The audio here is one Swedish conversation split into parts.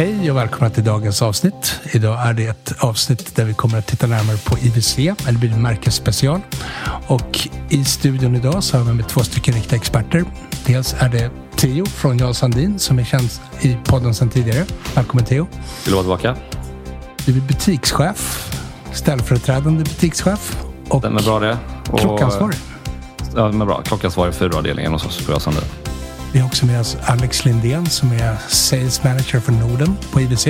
Hej och välkomna till dagens avsnitt. Idag är det ett avsnitt där vi kommer att titta närmare på IWC, eller blir det märkesspecial. Och i studion idag så har vi med två stycken riktiga experter. Dels är det Theo från Jarl Sandin som är känd i podden sedan tidigare. Välkommen Theo. Vill du vara tillbaka? Du är butikschef, ställföreträdande butikschef och är bra det. Och- klockansvarig. Ja, bra. Klockansvarig för avdelningen hos oss på Jarl Sandin. Vi har också med oss Alex Lindén som är Sales Manager för Norden på IWC.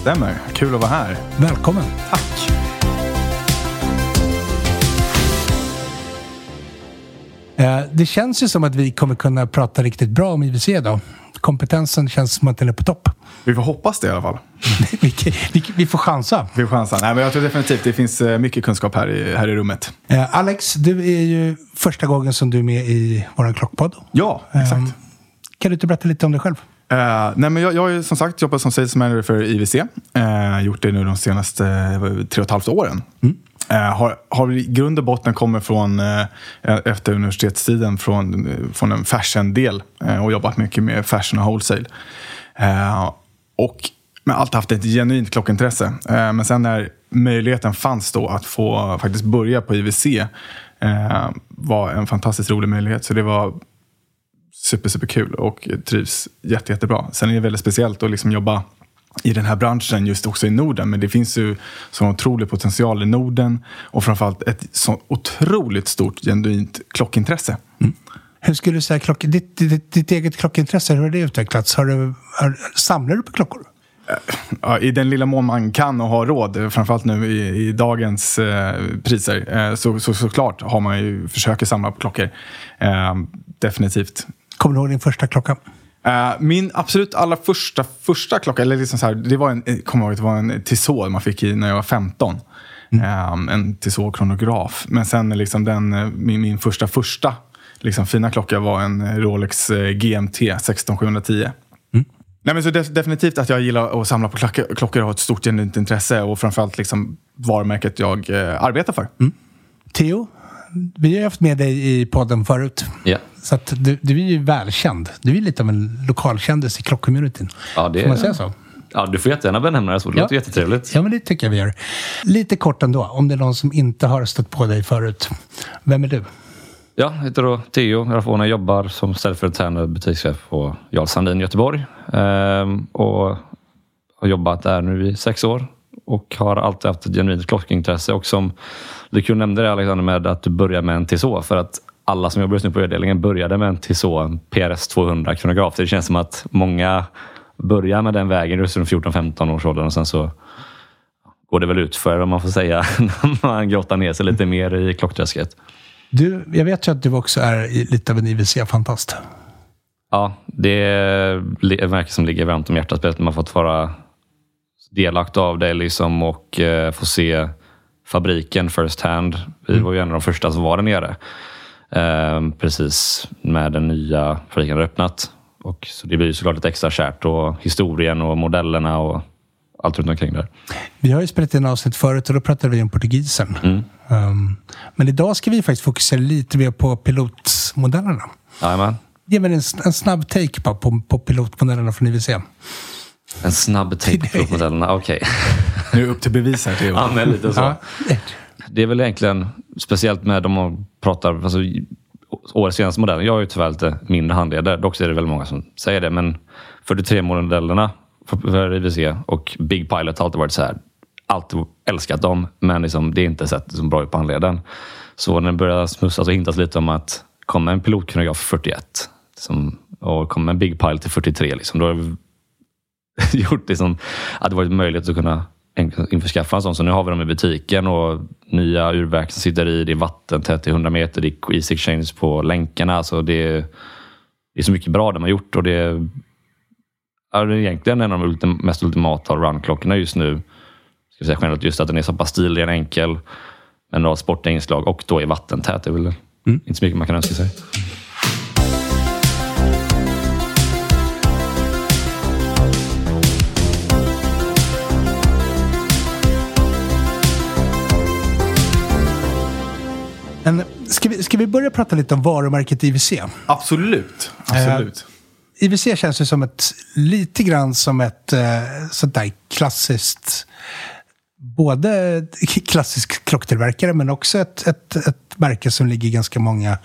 Stämmer. Kul att vara här. Välkommen! Tack. Eh, Det känns ju som att vi kommer kunna prata riktigt bra om IWC idag. Kompetensen känns som att den är på topp. Vi får hoppas det i alla fall. vi, vi, vi får chansa. Vi får chansa. Nej, men jag tror definitivt det finns eh, mycket kunskap här i, här i rummet. Eh, Alex, du är ju första gången som du är med i vår klockpodd. Ja, exakt. Ehm, Kan du inte berätta lite om dig själv? Eh, nej, men jag, jag har ju som sagt jobbat som sales manager för IWC. Uh, gjort det nu de senaste eh, det, tre och ett halvt åren. Eh, har, har i grund och botten kommer från, eh, efter universitetstiden från, eh, från en fashion-del eh, och jobbat mycket med fashion och wholesale. Eh, och men alltid haft ett genuint klockintresse. Eh, men sen när möjligheten fanns då att få faktiskt börja på IWC eh, var en fantastiskt rolig möjlighet. Så det var super, super kul och trivs jätte, jättebra. Sen är det väldigt speciellt att liksom jobba i den här branschen just också i Norden. Men det finns ju så otrolig potential i Norden och framförallt ett så otroligt stort genuint klockintresse. Hur skulle du säga klock, ditt, ditt, ditt eget klockintresse, hur har det utvecklats? Har du, har, samlar du på klockor? Ja, I den lilla mån man kan och har råd, eh, framförallt nu i, i dagens eh, priser, eh, så, så såklart har man ju försöker samla på klockor. Eh, definitivt. Kommer du ihåg din första klocka? Eh, min absolut allra första, första klocka, eller liksom så här, det var en, jag kommer ihåg att det var en Tissot man fick i när jag var 15. Eh, en Tissot kronograf. Men sen liksom den, eh, min, min första första liksom fina klocka var en Rolex eh, GMT 16710. Nej, men så def- definitivt att jag gillar att samla på klockor, klockor och har ett stort genuint intresse och framförallt liksom varumärket jag eh, arbetar för. Theo, vi har haft med dig i podden förut. Ja. Så att du, du är ju välkänd. Du är lite av en lokalkändis i klockcommunityn. Ja, det Får man säga så? Ja, du får jättegärna benämna det så. Det Ja. låter jättetrevligt. Ja, men det tycker jag vi gör. Lite kort ändå, om det är någon som inte har stött på dig förut. Vem är du? Ja, jag heter då Theo Rafona och jobbar som ställföreträdande butikschef på Jarl Sandin i Göteborg. Ehm, och har jobbat där nu i sex år och har alltid haft ett genuint klockintresse. Och som du kunde nämnde det Alexander med att du började med en Tissot för att alla som jobbar just nu på avdelningen började med en Tissot, en PRS 200 kronograf. Det känns som att många börjar med den vägen just runt 14-15 års åldern och sen så går det väl ut för om man får säga när man grottar ner sig lite mer i klockträsket. du? Jag vet ju att du också är lite av en IWC-fantast. Ja, det är ett märke som ligger varmt om hjärtat. Speciellt när man fått vara delaktig av det liksom och eh, få se fabriken first hand. Vi Mm. var ju en av de första som var där nere. Eh, precis när den nya fabriken hade öppnat. Och så det blir ju såklart lite extra kärt och historien och modellerna och allt runt omkring där. Vi har ju spelat in avsnitt förut och då pratade vi om portugisen. Mm. Um, men idag ska vi faktiskt fokusera lite mer på pilotmodellerna. Jajamän. Ge mig en, en snabb take på, på, på pilotmodellerna från IWC. En snabb take på modellerna. Okej. Nu är det upp till bevis här. Ja, men lite så. Ja. Det är väl egentligen, speciellt med de man pratar, alltså, årets senaste modell. Jag har ju tyvärr lite mindre handledare, dock så är det väldigt många som säger det. Men 43-modellerna för, för IWC och Big Pilot har alltid varit så här. Alltid älskat dem, men liksom, det är inte sett som bra ut på handleden. Så när det börjar smussas och hintas lite om att kommer en pilotkronograf 41 som, liksom, och kommer en Big Pilot till 43, liksom, då har vi gjort liksom, att det varit möjligt att kunna införskaffa en sån. Så nu har vi dem i butiken och nya urverk som sitter i. Det är vattentätt i 100 meter. Det är Easy Exchange på länkarna. Så det, är, det är så mycket bra de har gjort. Och det, är, är egentligen en av de ultim, mest ultimata runklockorna just nu. Ska säga generellt, just att den är så pass stilig, en enkel, med en rad sportiga inslag och då är vattentät. Det är väl inte så mycket man kan önska sig. Men ska, vi, ska vi börja prata lite om varumärket IWC? Absolut. Absolut. IWC känns ju som ett, lite grann som ett eh, sånt där klassiskt, både klassisk klocktillverkare men också ett, ett, ett märke som ligger ganska många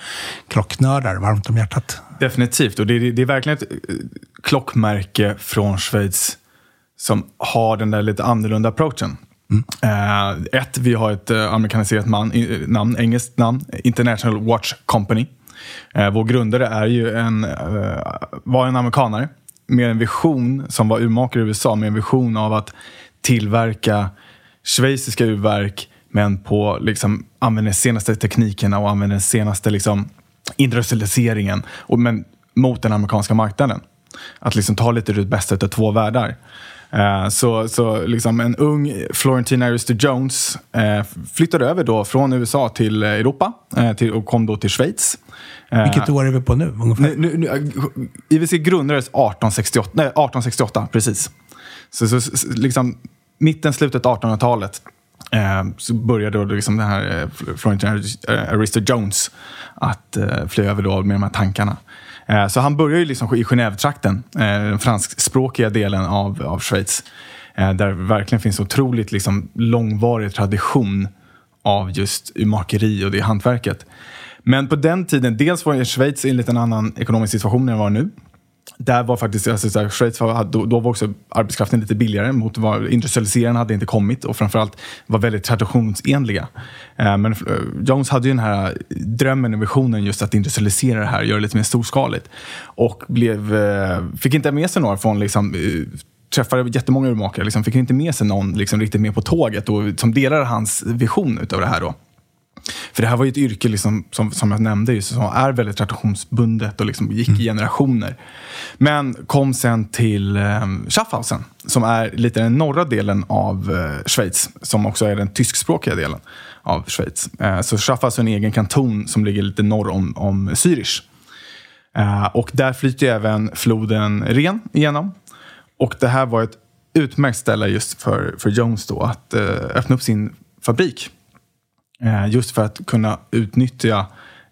klocknördar varmt om hjärtat. Definitivt. Och det är, det är verkligen ett eh, klockmärke från Schweiz som har den där lite annorlunda approachen. Eh, ett, vi har ett eh, amerikaniserat man, i- namn, engelskt namn, International Watch Company. Eh, vår grundare är ju en, eh, var en amerikanare med en vision, som var urmakare i USA, med en vision av att tillverka schweiziska urverk men på liksom, använda den senaste teknikerna och använda den senaste liksom, industrialiseringen. Och, men mot den amerikanska marknaden. Att liksom ta lite det bästa av två världar. Eh, Så, så liksom en ung Florentine Aristo Jones eh, flyttade över då från USA till eh, Europa eh, till, och kom då till Schweiz. Vilket år är vi på nu ungefär? nu, nu, IWC grundades 1868, nej, 1868 precis. Så, så, så liksom, mitten, slutet 1800-talet eh, så började då liksom den här Florentine eh, Aristo Jones att eh, fly över då med de här tankarna. Eh, så han börjar ju liksom i Genève-trakten, eh, den franskspråkiga delen av, av Schweiz. Eh, där det verkligen finns otroligt liksom, långvarig tradition av just urmakeri och det hantverket. Men på den tiden, dels var Schweiz i en lite annan ekonomisk situation än vad nu. Där var faktiskt, alltså, så här, Schweiz var, då, då var också arbetskraften lite billigare mot var, industrialiserarna hade inte kommit och framförallt var väldigt traditionsenliga. Eh, men eh, Jones hade ju den här drömmen och visionen just att industrialisera det här, göra det lite mer storskaligt. Och blev, eh, fick inte med sig några från liksom, eh, träffade jättemånga urmakare, liksom, fick inte med sig någon liksom, riktigt med på tåget och, som delade hans vision utav det här. Då. För det här var ju ett yrke liksom, som, som jag nämnde som är väldigt traditionsbundet och liksom gick i generationer. Men kom sen till eh, Schaffhausen som är lite den norra delen av eh, Schweiz. Som också är den tyskspråkiga delen av Schweiz. Eh, så Schaffhausen är en egen kanton som ligger lite norr om, om Zürich. Eh, och där flyter även floden Ren igenom. Och det här var ett utmärkt ställe just för, för Jones då att eh, öppna upp sin fabrik. Eh, just för att kunna utnyttja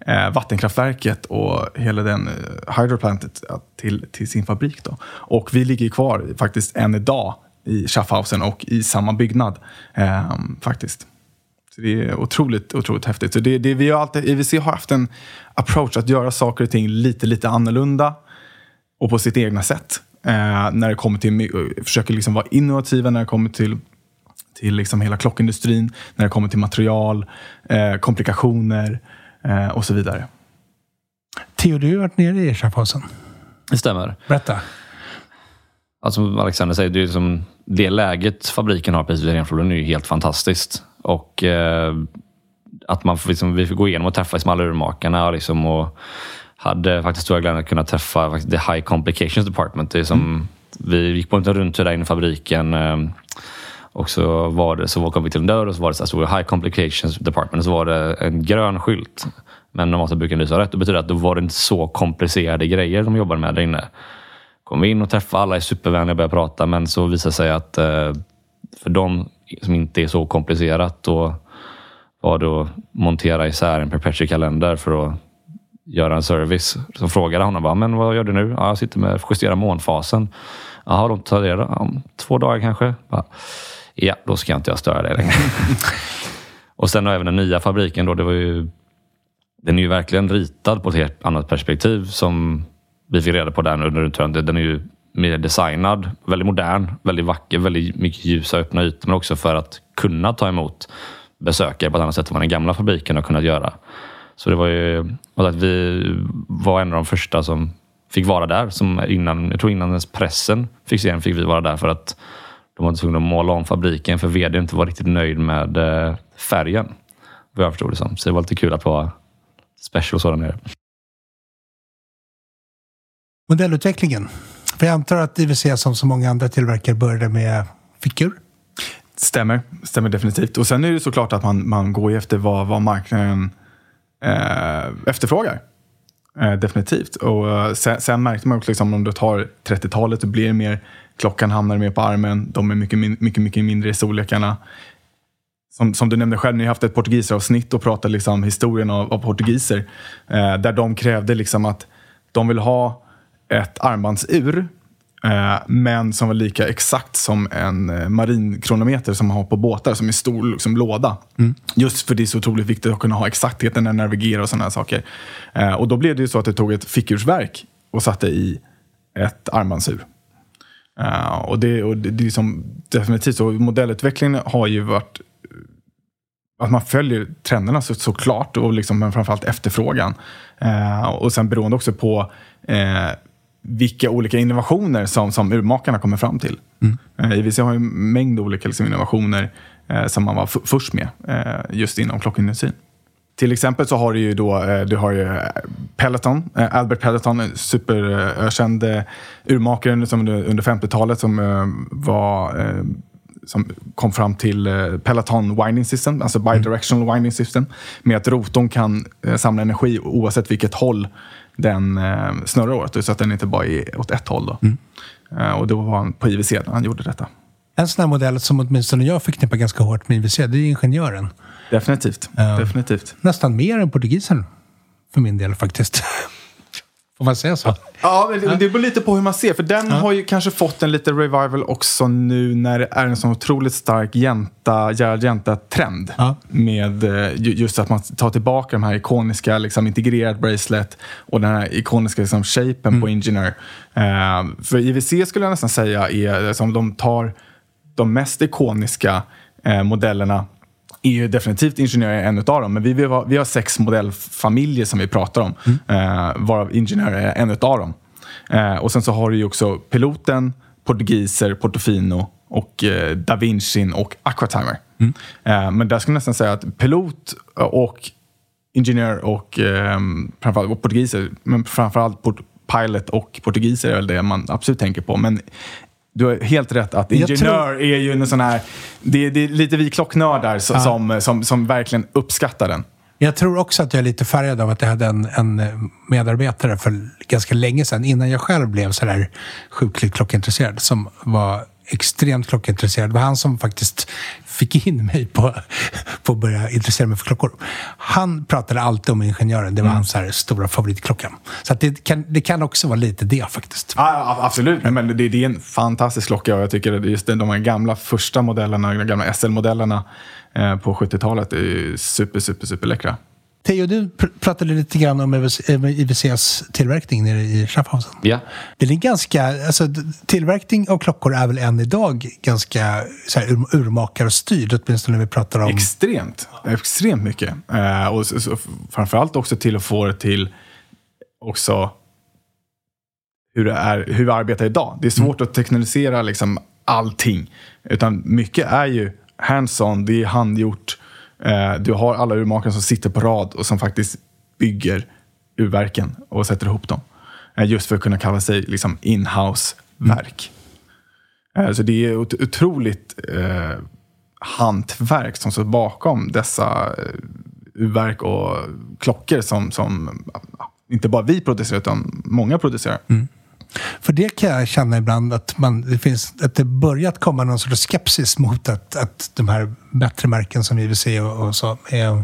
eh, vattenkraftverket och hela den eh, hydroplantet till, till sin fabrik. Då. Och vi ligger kvar faktiskt än idag i Schaffhausen och i samma byggnad. Eh, faktiskt. Så det är otroligt, otroligt häftigt. Så det, det, vi har alltid, IWC har haft en approach att göra saker och ting lite, lite annorlunda och på sitt egna sätt. Eh, när det kommer till, försöker liksom vara innovativa när det kommer till till liksom hela klockindustrin, när det kommer till material, eh, komplikationer eh, och så vidare. Theo, du har varit nere i Schaffhausen. Det stämmer. Berätta. Alltså, som Alexander säger, det, är liksom, det läget fabriken har precis vid Renfloden är ju helt fantastiskt. Och eh, att man får, liksom, vi får gå igenom och träffa liksom alla urmakarna och, liksom, och hade faktiskt stora glädjen att kunna träffa the High Complications Department. Det är som, mm. Vi gick på en rundtur där inne i fabriken ehm, och så, var det, så kom vi till en dörr och så var det så här, High Complications Department och så var det en grön skylt. Men normalt brukar det lysa rätt. Det betyder att då var det inte så komplicerade grejer de jobbade med där inne. Kom in och träffade alla, är supervänliga och började prata men så visade det sig att eh, för de som inte är så komplicerat då var det att montera isär en perpetual kalender för att göra en service. Så frågade honom bara, men vad gör du nu? Ja, jag sitter med att justera månfasen. Jaha, de tar det då? Två dagar kanske? Bara, ja, då ska inte jag störa dig längre. och sen även den nya fabriken då, det var ju den är ju verkligen ritad på ett helt annat perspektiv som vi fick reda på där under rundturen. Den är ju mer designad, väldigt modern, väldigt vacker, väldigt mycket ljusa öppna ytor men också för att kunna ta emot besökare på ett annat sätt än vad den gamla fabriken har kunnat göra. Så det var ju att vi var en av de första som fick vara där. Som innan, jag tror innan ens pressen fick se den fick vi vara där för att de var tvungna att måla om fabriken för vd inte var riktigt nöjd med eh, färgen. Vad jag förstod det som. Så det var lite kul att vara special så där nere. Modellutvecklingen. För jag antar att IWC som så många andra tillverkare började med fickor? Stämmer, stämmer definitivt. Och sen är det såklart att man, man går efter vad, vad marknaden eh, efterfrågar. Eh, definitivt. Och eh, sen, sen, märkte man också liksom, om du tar 30-talet, så blir det mer, klockan hamnar mer på armen, de är mycket, mycket, mycket mindre i storlekarna. Som, som du nämnde själv, ni har haft ett portugiseravsnitt och pratat liksom historien av, av portugiser. Eh, där de krävde liksom att de vill ha ett armbandsur Eh, men som var lika exakt som en eh, marinkronometer som man har på båtar, som är stor liksom, låda. Mm. Just för det är så otroligt viktigt att kunna ha exaktheten när man navigerar och sådana här saker. Eh, och då blev det ju så att det tog ett fickursverk och satte i ett armbandsur. Och det, och det, det är som definitivt så. Modellutvecklingen har ju varit att man följer trenderna så, såklart, och liksom, men framförallt efterfrågan. och sen beroende också på vilka olika innovationer som, som urmakarna kommer fram till. Mm. Eh, IWC har en mängd olika liksom, innovationer eh, som man var först med eh, just inom klockindustrin. Till exempel så har du ju då, eh, du har ju eh, Peloton, eh, Albert Peloton, en superökänd urmakare som under 50-talet som var som kom fram till Peloton Winding System, alltså bidirectional mm. winding system, med att rotorn kan samla energi oavsett vilket håll den snurrar åt, så att den inte bara är åt ett håll. Då. Mm. Och då var han på IWC när han gjorde detta. En sån här modell som åtminstone jag förknippar ganska hårt med IWC, det är ingenjören. Definitivt. Uh, Definitivt. Nästan mer än portugisen för min del faktiskt. Får man säga så? Ja, men det, det beror lite på hur man ser. För den ja. har ju kanske fått en lite revival också nu när det är en sån otroligt stark jänta, Gerald Jänta-trend. Ja. Med eh, just att man tar tillbaka de här ikoniska liksom, integrerat bracelet och den här ikoniska liksom, shapen mm. på Engineer. Uh, för IWC skulle jag nästan säga är som de tar de mest ikoniska uh, modellerna är ju definitivt ingenjör en av dem. Men vi, vi, har, vi har sex modellfamiljer som vi pratar om. Mm. Eh, varav ingenjör är en av dem. Eh, och sen så har du ju också piloten, portugiser, Portofino och eh, Da Vinci och Aquatimer. Mm. Eh, men där skulle jag nästan säga att pilot och ingenjör och eh, framförallt och portugiser, men framförallt port pilot och portugiser är väl det man absolut tänker på. Men du har helt rätt att ingenjör tror... är ju en sån här... Det, det är lite vi klocknördar som, ja. som, som, som, verkligen uppskattar den. Jag tror också att jag är lite färgad av att jag hade en, en medarbetare för ganska länge sedan, innan jag själv blev sådär sjukligt klockintresserad, som var extremt klockintresserad. Det var han som faktiskt fick in mig på, på att börja intressera mig för klockor. Han pratade alltid om ingenjören. Det var mm. hans här stora favoritklocka. Så det, kan, det kan också vara lite det faktiskt. Ja, absolut, men det, det är en fantastisk klocka och jag tycker att just de här gamla första modellerna, de gamla SL-modellerna eh, på 70-talet är super, super, super läckra. Theo, du pr pratade lite grann om IWCs tillverkning nere i Schaffhausen. Ja. Det är ganska, alltså, tillverkning av klockor är väl än idag ganska så här, ur, urmakarstyrd, åtminstone när vi pratar om... Extremt, extremt mycket. Eh, och så, så, framförallt också till att få det till också hur, det är, hur vi arbetar idag. Det är svårt mm. att teknisera liksom allting. Utan mycket är ju hands-on, det är handgjort. Eh, du har alla urmakare som sitter på rad och som faktiskt bygger urverken och sätter ihop dem. Eh, just för att kunna kalla sig liksom in-house-verk. Mm. Så det är ett otroligt eh, hantverk som står bakom dessa eh, urverk och klockor som, som inte bara vi producerar utan många producerar. Mm. För det kan jag känna ibland att, man, det, finns, att det börjat komma någon sorts skepsis mot att, att de här bättre märken som IWC och, och så är,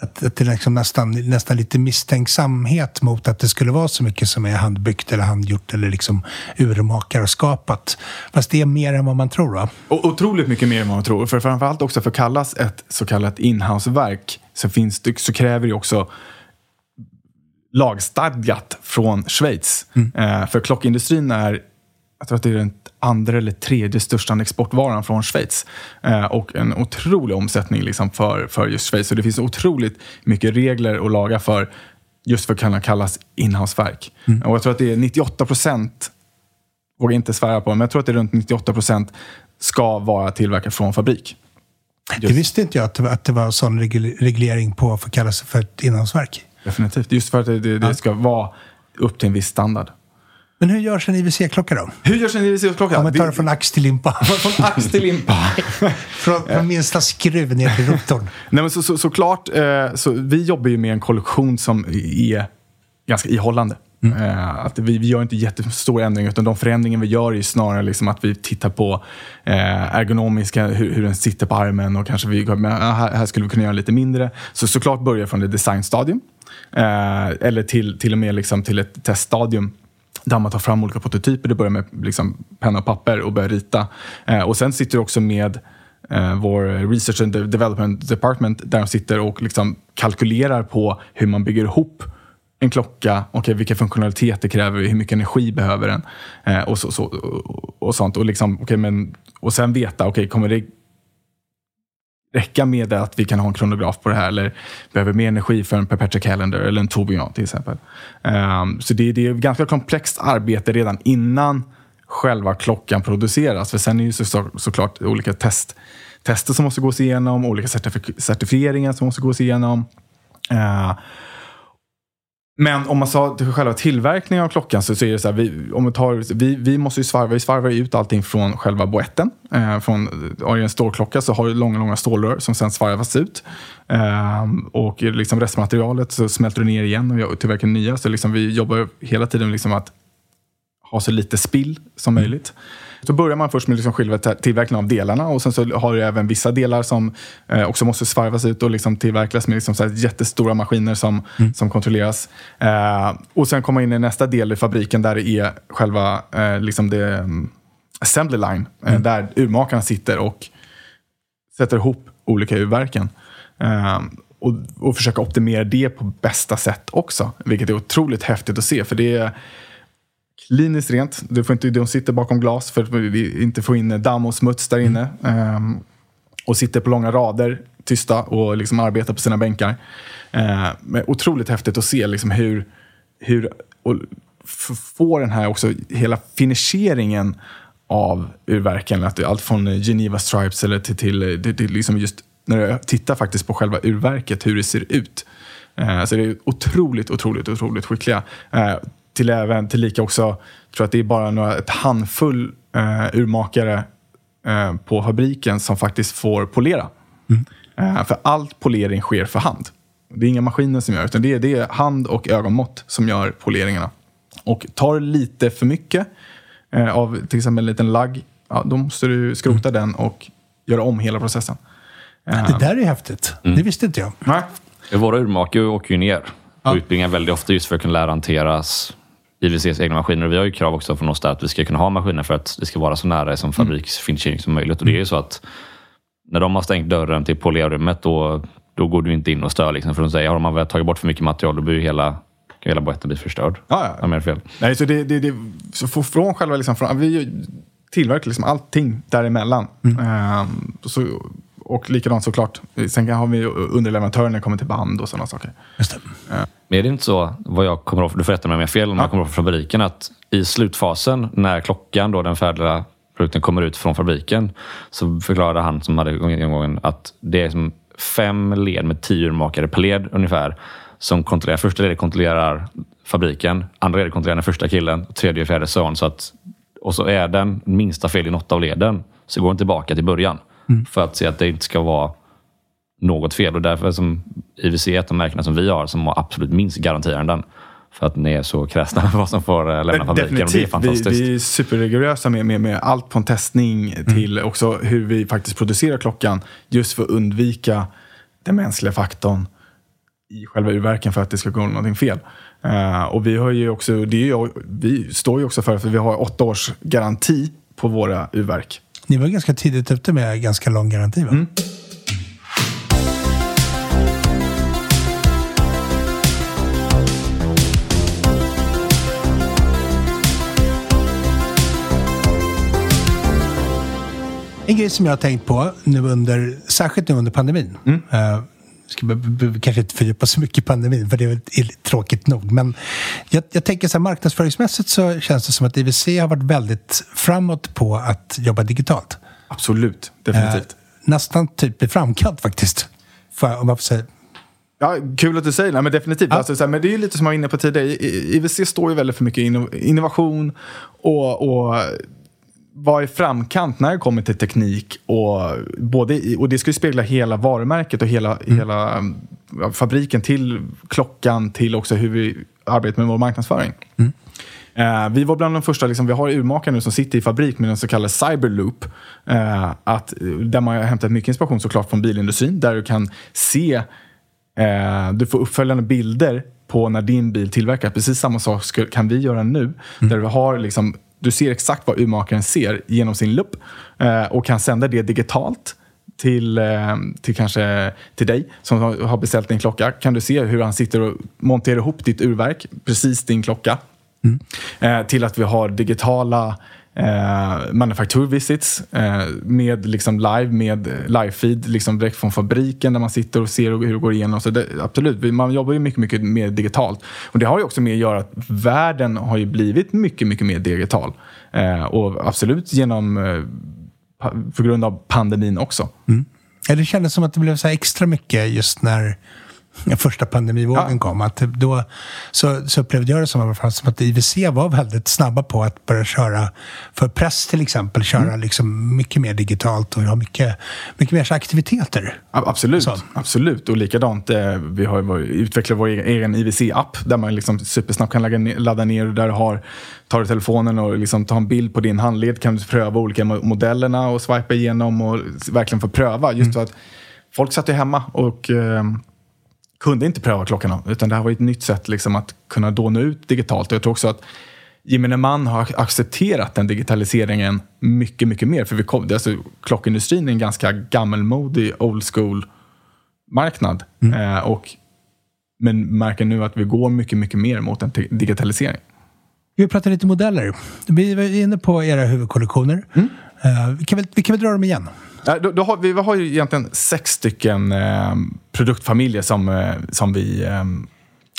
att, att det är liksom nästan, nästan lite misstänksamhet mot att det skulle vara så mycket som är handbyggt eller handgjort eller liksom urmakarskapat. Fast det är mer än vad man tror. Va? Och otroligt mycket mer än vad man tror. För framförallt också för att kallas ett så kallat inhouseverk så, finns det, så kräver det också lagstadgat från Schweiz. Mm. Eh, för klockindustrin är, jag tror att det är den andra eller tredje största exportvaran från Schweiz. Eh, och en otrolig omsättning liksom för, för just Schweiz. Så det finns otroligt mycket regler och lagar för just för att kunna kallas inhouseverk. Mm. Och jag tror att det är 98 procent, vågar inte svära på men jag tror att det är runt 98 procent ska vara tillverkat från fabrik. Just. Det visste inte jag att det var, att det var sån reglering på att få kalla sig för ett inhouseverk. Definitivt. Just för att det, det, det ska vara upp till en viss standard. Men hur görs en IWC-klocka då? Hur görs en IWC-klocka? Om man tar det från ax till limpa. från ax till limpa. från, från minsta skruv ner till rotorn. Nej, men så, så, såklart, eh, så vi jobbar ju med en kollektion som är ganska ihållande. Mm. Eh, att vi, vi gör inte jättestora ändringar, utan de förändringar vi gör är snarare liksom att vi tittar på eh, ergonomiska, hur, hur den sitter på armen och kanske vi, här, här skulle vi kunna göra lite mindre. Så såklart börjar från det designstadium. Eh, eller till, till och med liksom till ett teststadium där man tar fram olika prototyper. Det börjar med liksom penna och papper och börjar rita. Eh, och sen sitter du också med eh, vår Research and Development Department där de sitter och liksom kalkylerar på hur man bygger ihop en klocka, okay, vilka funktionaliteter kräver vi, hur mycket energi behöver den eh, och, så, så, och, och, sånt. Och, liksom, okay, men, och sen veta, okay, kommer det räcka med att vi kan ha en kronograf på det här eller behöver mer energi för en perpetual calendar eller en tourbillon till exempel. Um, så det, det är ett ganska komplext arbete redan innan själva klockan produceras. För sen är det så, såklart olika test, tester som måste gås igenom, olika certifieringar som måste gås igenom. Uh, men om man sa till själva tillverkningen av klockan så, så är det så här, vi, om vi, tar, vi, vi måste ju svarva, vi svarvar ut allting från själva boetten. Eh, från, en stålklocka så har du långa, långa stålrör som sen svarvas ut. Eh, och liksom restmaterialet så smälter du ner igen och tillverkar nya. Så liksom vi jobbar hela tiden liksom att ha så lite spill som mm. Så börjar man först med liksom själva tillverkningen av delarna och sen så har du även vissa delar som eh, också måste svarvas ut och liksom tillverkas med liksom så jättestora maskiner som, mm. som kontrolleras. Eh, och sen komma in i nästa del i fabriken där det är själva eh, liksom det, um, assembly line, eh, mm. där urmakarna sitter och sätter ihop olika urverken. Eh, och, och försöka optimera det på bästa sätt också, vilket är otroligt häftigt att se. För det är Linus rent. Du får inte, de sitter bakom glas för att vi inte få in damm och smuts där inne. Mm. Um, och sitter på långa rader, tysta och liksom arbetar på sina bänkar. Uh, men otroligt häftigt att se liksom hur, hur och få den här också, hela finisheringen av urverken. Allt från Geneva Stripes eller till, till, till, till liksom just när du tittar faktiskt på själva urverket, hur det ser ut. Uh, så det är otroligt, otroligt, otroligt skickliga till även tillika också, jag tror att det är bara några, ett handfull eh, urmakare eh, på fabriken som faktiskt får polera. Mm. Eh, för allt polering sker för hand. Det är inga maskiner som gör utan det är, det är hand och ögonmått som gör poleringarna. Och tar lite för mycket eh, av till exempel en liten lagg, ja, då måste du skrota mm. den och göra om hela processen. Det där är häftigt. Mm. Det visste inte jag. Nej. Våra urmakare åker ju ner på ja. utbildningar väldigt ofta just för att kunna lära hanteras IWCs egna maskiner. Vi har ju krav också från oss där att vi ska kunna ha maskiner för att det ska vara så nära som mm. fabriksfinishering som möjligt. Och det är ju så att när de har stängt dörren till polerummet då, då går du inte in och stör. Liksom, för de säger har man väl tagit bort för mycket material då blir ju hela hela boetten bli förstörd. Ja, ja. Fel. Nej, så det, det, det, så från själva, liksom, från, vi tillverkar liksom allting däremellan. Mm. Um, så och likadant såklart. Sen har vi underleverantörer när det kommer till band och sådana saker. Just det. Ja. Men är det inte så, vad jag kommer ihåg, du får rätta mig om jag har fel, om ja. jag kommer ihåg från fabriken, att i slutfasen när klockan, då den färdiga produkten kommer ut från fabriken, så förklarade han som hade gången att det är som fem led med tio urmakare per led ungefär som kontrollerar. Första ledet kontrollerar fabriken, andra ledet kontrollerar den första killen, tredje och fjärde son. Så att, och så är den minsta fel i något av leden så går den tillbaka till början. För att se att det inte ska vara något fel. Och därför som IWC är ett av märkena som vi har som har absolut minst garantiärenden. För att ni är så kräsna med vad som får eh, lämna fabriken. Och det är Definitivt. Vi, fantastiskt. vi är superrigorösa med, med, med allt från testning till också hur vi faktiskt producerar klockan. Just för att undvika den mänskliga faktorn i själva urverken för att det ska gå någonting fel. Eh, och vi har ju också, det är ju, vi står ju också för att vi har åtta års garanti på våra urverk. Ni var ganska tidigt ute med ganska lång garanti va? En grej som jag har tänkt på, nu under, särskilt nu under pandemin. Eh, ska be- be- kanske inte fördjupa så mycket i pandemin, för det är tråkigt nog. Men jag, jag tänker så här, marknadsföringsmässigt så känns det som att IWC har varit väldigt framåt på att jobba digitalt. Absolut, definitivt. Eh, nästan typ i framkant faktiskt. För, om man får säga. Ja, kul att du säger det, men definitivt. Ja. Alltså, så här, men det är ju lite som jag var inne på tidigare. IWC står ju väldigt för mycket inno- innovation och, och vara i framkant när det kommer till teknik. Och, både och det ska ju spegla hela varumärket och hela, hela um, ja, fabriken till klockan till också hur vi arbetar med vår marknadsföring. Eh, vi var bland de första, liksom, vi har urmakare nu som sitter i fabrik med en så kallad cyberloop. Eh, att, där man har hämtat mycket inspiration såklart från bilindustrin. Där du kan se, eh, du får uppföljande bilder på när din bil tillverkas. Precis samma sak kan vi göra nu. Där du har liksom, du ser exakt vad urmakaren ser genom sin lupp eh, och kan sända det digitalt till, eh, till kanske till dig som har beställt din klocka. Kan du se hur han sitter och monterar ihop ditt urverk, precis din klocka. Eh, till att vi har digitala eh, manufacture visits eh, med liksom live med live-feed liksom direkt från fabriken där man sitter och ser hur det går igenom. Så det, absolut, man jobbar ju mycket, mycket mer digitalt. Och det har ju också med att göra att världen har ju blivit mycket, mycket mer digital. Eh, och absolut genom, eh, på grund av pandemin också. Mm. Ja, det kändes som att det blev så här extra mycket just när den första pandemivågen Ja. kom. Att då så, så upplevde jag det som, som att IWC var väldigt snabba på att börja köra, för press till exempel, köra Mm. liksom mycket mer digitalt och ha mycket, mycket mer aktiviteter. Absolut, Så. absolut. Och likadant, eh, vi har utvecklat vår egen, IWC-app där man liksom supersnabbt kan ladda ner, ladda ner där du har, tar du telefonen och liksom tar en bild på din handled kan du pröva olika mo- modellerna och swipa igenom och verkligen få pröva. Just för att folk satt ju hemma och eh, kunde inte pröva klockorna. Utan det här var ett nytt sätt liksom, att kunna då nå ut digitalt. Jag tror också att gemene man har accepterat den digitaliseringen mycket, mycket mer. För vi kom, alltså, klockindustrin är en ganska gammelmodig, old school marknad. Eh, och, men märker nu att vi går mycket, mycket mer mot en digitalisering. Vi pratar lite modeller. Vi var inne på era huvudkollektioner. Mm. Eh, vi, kan väl, vi kan väl dra dem igen? Då, då har, vi, har ju egentligen sex stycken eh, produktfamiljer som, eh, som vi eh,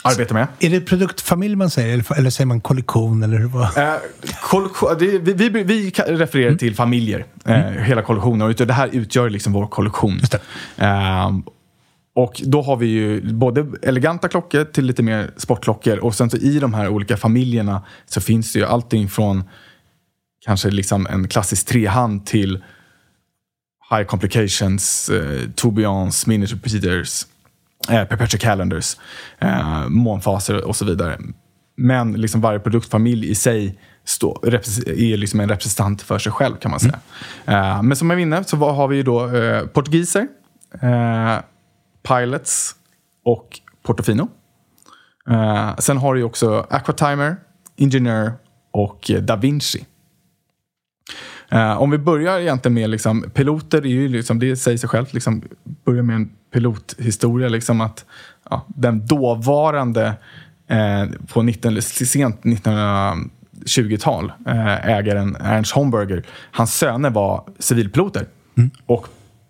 arbetar med. Är det produktfamilj man säger eller, eller säger man kollektion? Eller vad? Eh, kollektion, det, vi, vi, vi refererar till familjer, eh, hela kollektionen. Och det här utgör liksom vår kollektion. Just det. Eh, och då har vi ju både eleganta klockor till lite mer sportklockor. Och sen så i de här olika familjerna så finns det ju allting från kanske liksom en klassisk trehand till high complications, eh, tourbillons, miniature repeaters, eh, perpetual calendars, eh, månfaser och så vidare. Men liksom varje produktfamilj i sig stå, är liksom en representant för sig själv kan man säga. Eh, men som jag var inne så var- har vi ju då eh, portugiser, eh, pilots och Portofino. Eh, sen har du också Aquatimer, Engineer och eh, Da Vinci. Eh, om vi börjar egentligen med liksom, piloter, är ju liksom, det säger sig självt, liksom, börja med en pilothistoria. Liksom att, ja, den dåvarande, eh, på 19, sent 1920-tal, eh, ägaren Ernst Homburger, hans söner var civilpiloter. Och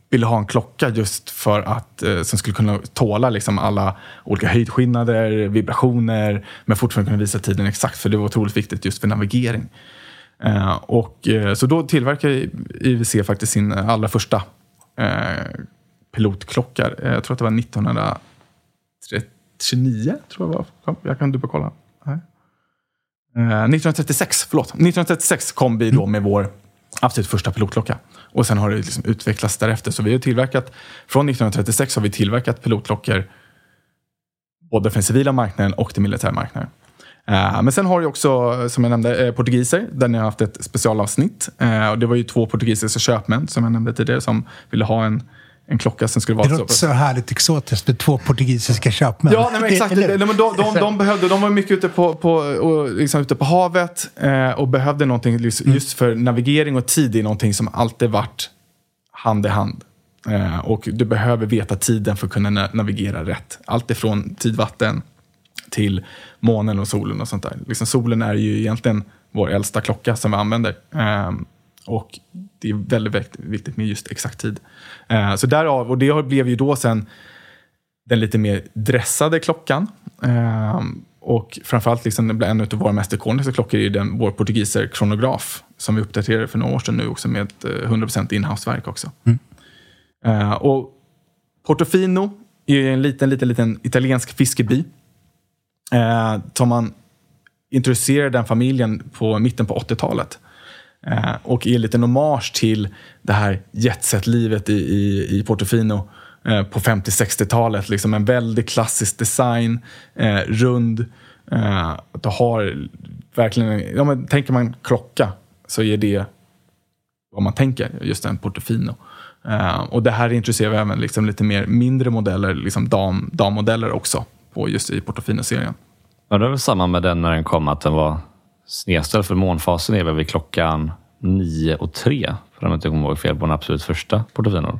ville ha en klocka just för att eh, som skulle kunna tåla liksom, alla olika höjdskillnader, vibrationer, men fortfarande kunna visa tiden exakt, för det var otroligt viktigt just för navigering. Eh, och, eh, så då tillverkade IWC faktiskt sin allra första eh, pilotklocka. Jag tror att det var 29, tror jag var. Jag kan dubbelkolla. Eh, 1936, förlåt. 1936 kom vi då med vår absolut första pilotklocka. Och sen har det liksom utvecklats därefter. Så vi har tillverkat, från 1936 har vi tillverkat pilotklockor både för den civila marknaden och den militära marknaden. Eh, Men sen har du också, som jag nämnde, eh, portugiser, där ni har haft ett specialavsnitt. Eh, Och det var ju två portugisiska köpmän, som jag nämnde tidigare, som ville ha en, en klocka som skulle vara Det låter så härligt exotiskt med två portugisiska köpmän. Ja, nej, men exakt. Eller- men de, de, de, behövde, de var mycket ute på, på, och liksom ute på havet eh, och behövde någonting just, Mm. för navigering och tid är någonting som alltid varit hand i hand. Eh, och du behöver veta tiden för att kunna na- navigera rätt. Allt ifrån tidvatten till månen och solen och sånt där. Liksom solen är ju egentligen vår äldsta klocka som vi använder. Eh, och det är väldigt vikt- viktigt med just exakt tid. Eh, så därav, och det blev ju då sen den lite mer dressade klockan. Ehm, och framförallt liksom en av våra mest ikoniska klockor är ju den, vår portugiser kronograf som vi uppdaterade för några år sedan nu också med ett eh, 100% inhouseverk också. Eh, och Portofino är en liten, liten, liten italiensk fiskeby. Eh, som man introducerade den familjen på mitten på 80-talet. Eh, och är lite en hommage till det här jetset-livet i, i, i Portofino eh, på 50-60-talet. Liksom en väldigt klassisk design, eh, rund. Eh, du har verkligen, ja, men, tänker man klocka så är det vad man tänker, just en Portofino. Eh, och det här intresserar vi även liksom lite mer mindre modeller, liksom dam, dammodeller också, på just i Portofino-serien. Ja, det är väl samma med den när den kom, att den var snedställd. För månfasen är väl vid klockan 9 och 3. För om jag inte kommer ihåg fel på den absolut första Portofinon.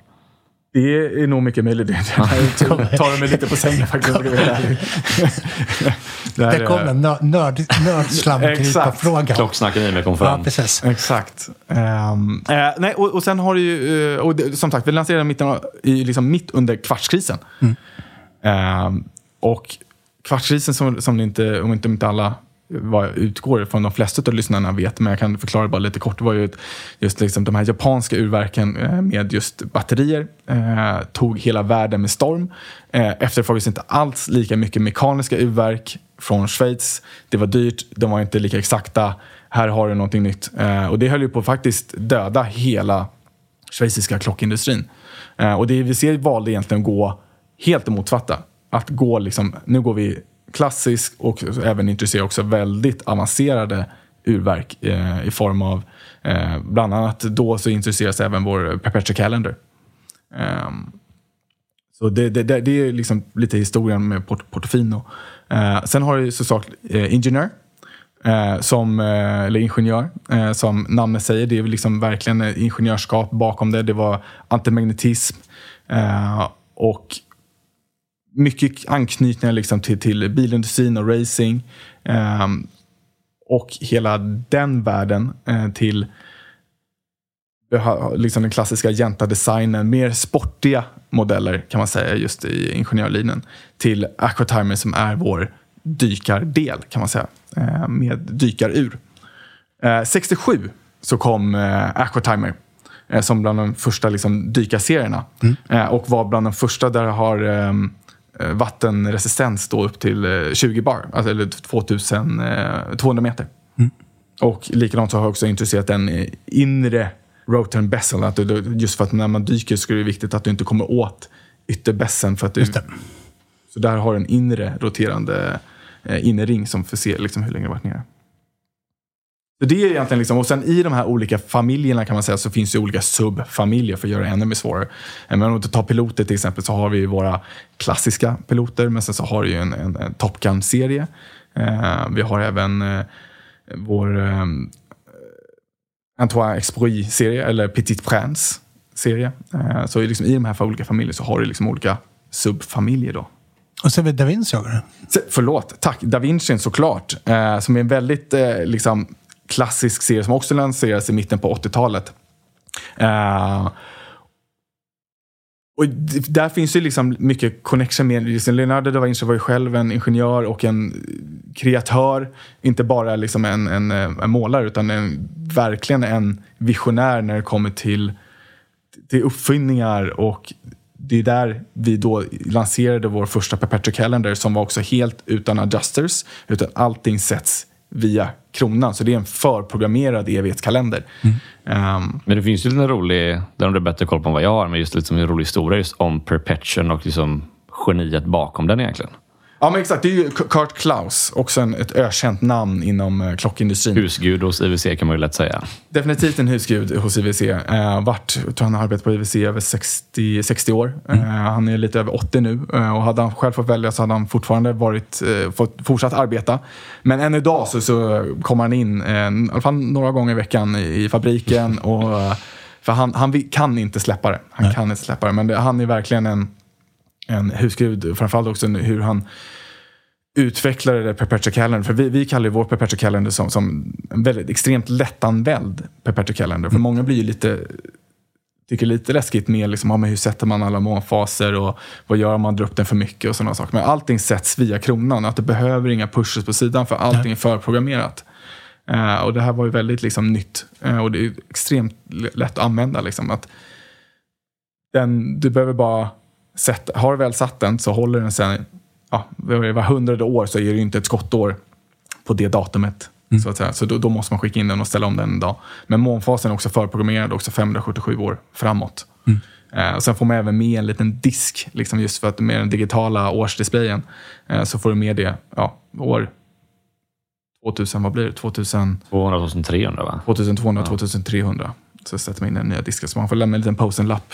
Det är nog mycket möjligt. Det här tar mig lite på sängen faktiskt. Det här Där kom är- en nörd, nörd, nördslamkrypa-fråga. Klocksnacken i mig kom fram. Ja, precis. Exakt. Ehm, eh, nej, och, och sen har du ju, eh, och det, som sagt, vi lanserade mitten i, liksom mitt under kvartskrisen. Ehm, och kvartskrisen, som, som inte, om inte, inte alla vad jag utgår från de flesta av lyssnarna vet, men jag kan förklara bara lite kort, det var ju ett- just liksom de här japanska urverken eh, med just batterier eh, tog hela världen med storm. Eh, efterfrågades inte alls lika mycket mekaniska urverk från Schweiz. Det var dyrt, de var inte lika exakta. Här har du någonting nytt. Eh, och det höll ju på att faktiskt döda hela schweiziska klockindustrin. Eh, och det vi ser valde egentligen att gå helt emot motsatta. Att gå liksom, nu går vi klassisk och även introducerar också väldigt avancerade urverk eh, i form av, eh, bland annat då så introduceras även vår Perpetual Calendar. Um, så det, det, det, det är liksom lite historien med Port Portofino. Eh, sen har du såklart eh, Ingenjör, eh, som, eh, eller ingenjör, eh, som namnet säger. Det är liksom verkligen eh, ingenjörskap bakom det. Det var antimagnetism eh, och mycket anknytningar liksom till, till bilindustrin och racing. Eh, och hela den världen eh, till liksom den klassiska Jenta-designen, mer sportiga modeller kan man säga just i ingenjörlinjen till Aquatimer som är vår dykardel kan man säga, eh, med dykarur. Eh, 67 så kom eh, Aquatimer eh, som bland de första liksom, dykarserierna eh, och var bland de första där har eh, vattenresistens då upp till eh, 20 bar, alltså, eller 2000, eh, 200 meter. Och likadant så har jag också introducerat en eh, inre rotor bezel. Att du, just för att när man dyker så är det viktigt att du inte kommer åt ytterbässen. För att du, så där har du en inre roterande eh, innerring som förser liksom, hur länge du varit nere. Så det är egentligen liksom, och sen i de här olika familjerna kan man säga så finns det olika subfamiljer för att göra det ännu mer svårare. Eh, Men om du tar piloter till exempel så har vi våra klassiska piloter men sen så har du ju en, en, en Top Gun-serie. Eh, vi har även eh, vår eh, Antoine Expory-serie, eller Petit Prince-serie. Eh, så liksom, i de här olika familjerna så har du liksom olika subfamiljer då. Och så är vi Da Vinci också. Förlåt, tack. Da Vinci såklart. Eh, som är en väldigt eh, liksom, klassisk serie som också lanserades i mitten på 80-talet. Uh, eh, och där finns ju liksom mycket connection med liksom Leonardo da Vinci var ju själv en ingenjör och en kreatör. Inte bara liksom en, en, eh, en målare utan en, verkligen en visionär när det kommer till, till uppfinningar och det är där vi då lanserade vår första Perpetual Calendar som var också helt utan adjusters. Utan allting sätts via kronan. Så det är en förprogrammerad evighetskalender. Mm. Um, men det finns ju en rolig, där har du bättre koll på än vad jag har, men just liksom en rolig historia just om Perpetual och liksom geniet bakom den egentligen. Ja, men exakt. Det är ju Kurt Klaus, också en, ett ökänt namn inom uh, klockindustrin. Husgud hos IWC kan man ju lätt säga. Definitivt en husgud hos IWC. Uh, vart, jag tror han har arbetat på IWC över 60, 60 år. Mm. Uh, han är lite över 80 nu uh, och hade han själv fått välja så hade han fortfarande varit, uh, fått fortsatt arbeta. Men än idag så, så kommer han in uh, i alla fall några gånger i veckan i, i fabriken. och, för han, han kan inte släppa det. Han Nej. kan inte släppa det. Men det, han är verkligen en en husgud. Framförallt också hur han utvecklade det Perpetual Calendar. För vi, vi kallar ju vår Perpetual Calendar som, som en väldigt extremt lättanvänd Perpetual Calendar. För mm. många blir ju lite tycker lite läskigt med liksom, ja, hur sätter man alla månfaser och vad gör om man drar upp den för mycket och sådana saker. Men allting sätts via kronan. Att det behöver inga pushes på sidan för allting är förprogrammerat. Uh, och det här var ju väldigt liksom, nytt uh, och det är extremt lätt att använda. Liksom, att den, du behöver bara sätta, har du väl satt den så håller den sen, ja, var hundrade år så är det ju inte ett skottår på det datumet. Mm. Så, att säga. så då, då, måste man skicka in den och ställa om den en dag. Men månfasen är också förprogrammerad också 577 år framåt. Mm. Eh, sen får man även med en liten disk, liksom just för att med den digitala årsdisplayen eh, så får du med det ja, år 2000, vad blir det? 2000, 200, 2300 va? 2200, ja. 2300. Så sätter man in den nya disken. Så man får lämna en liten post-en-lapp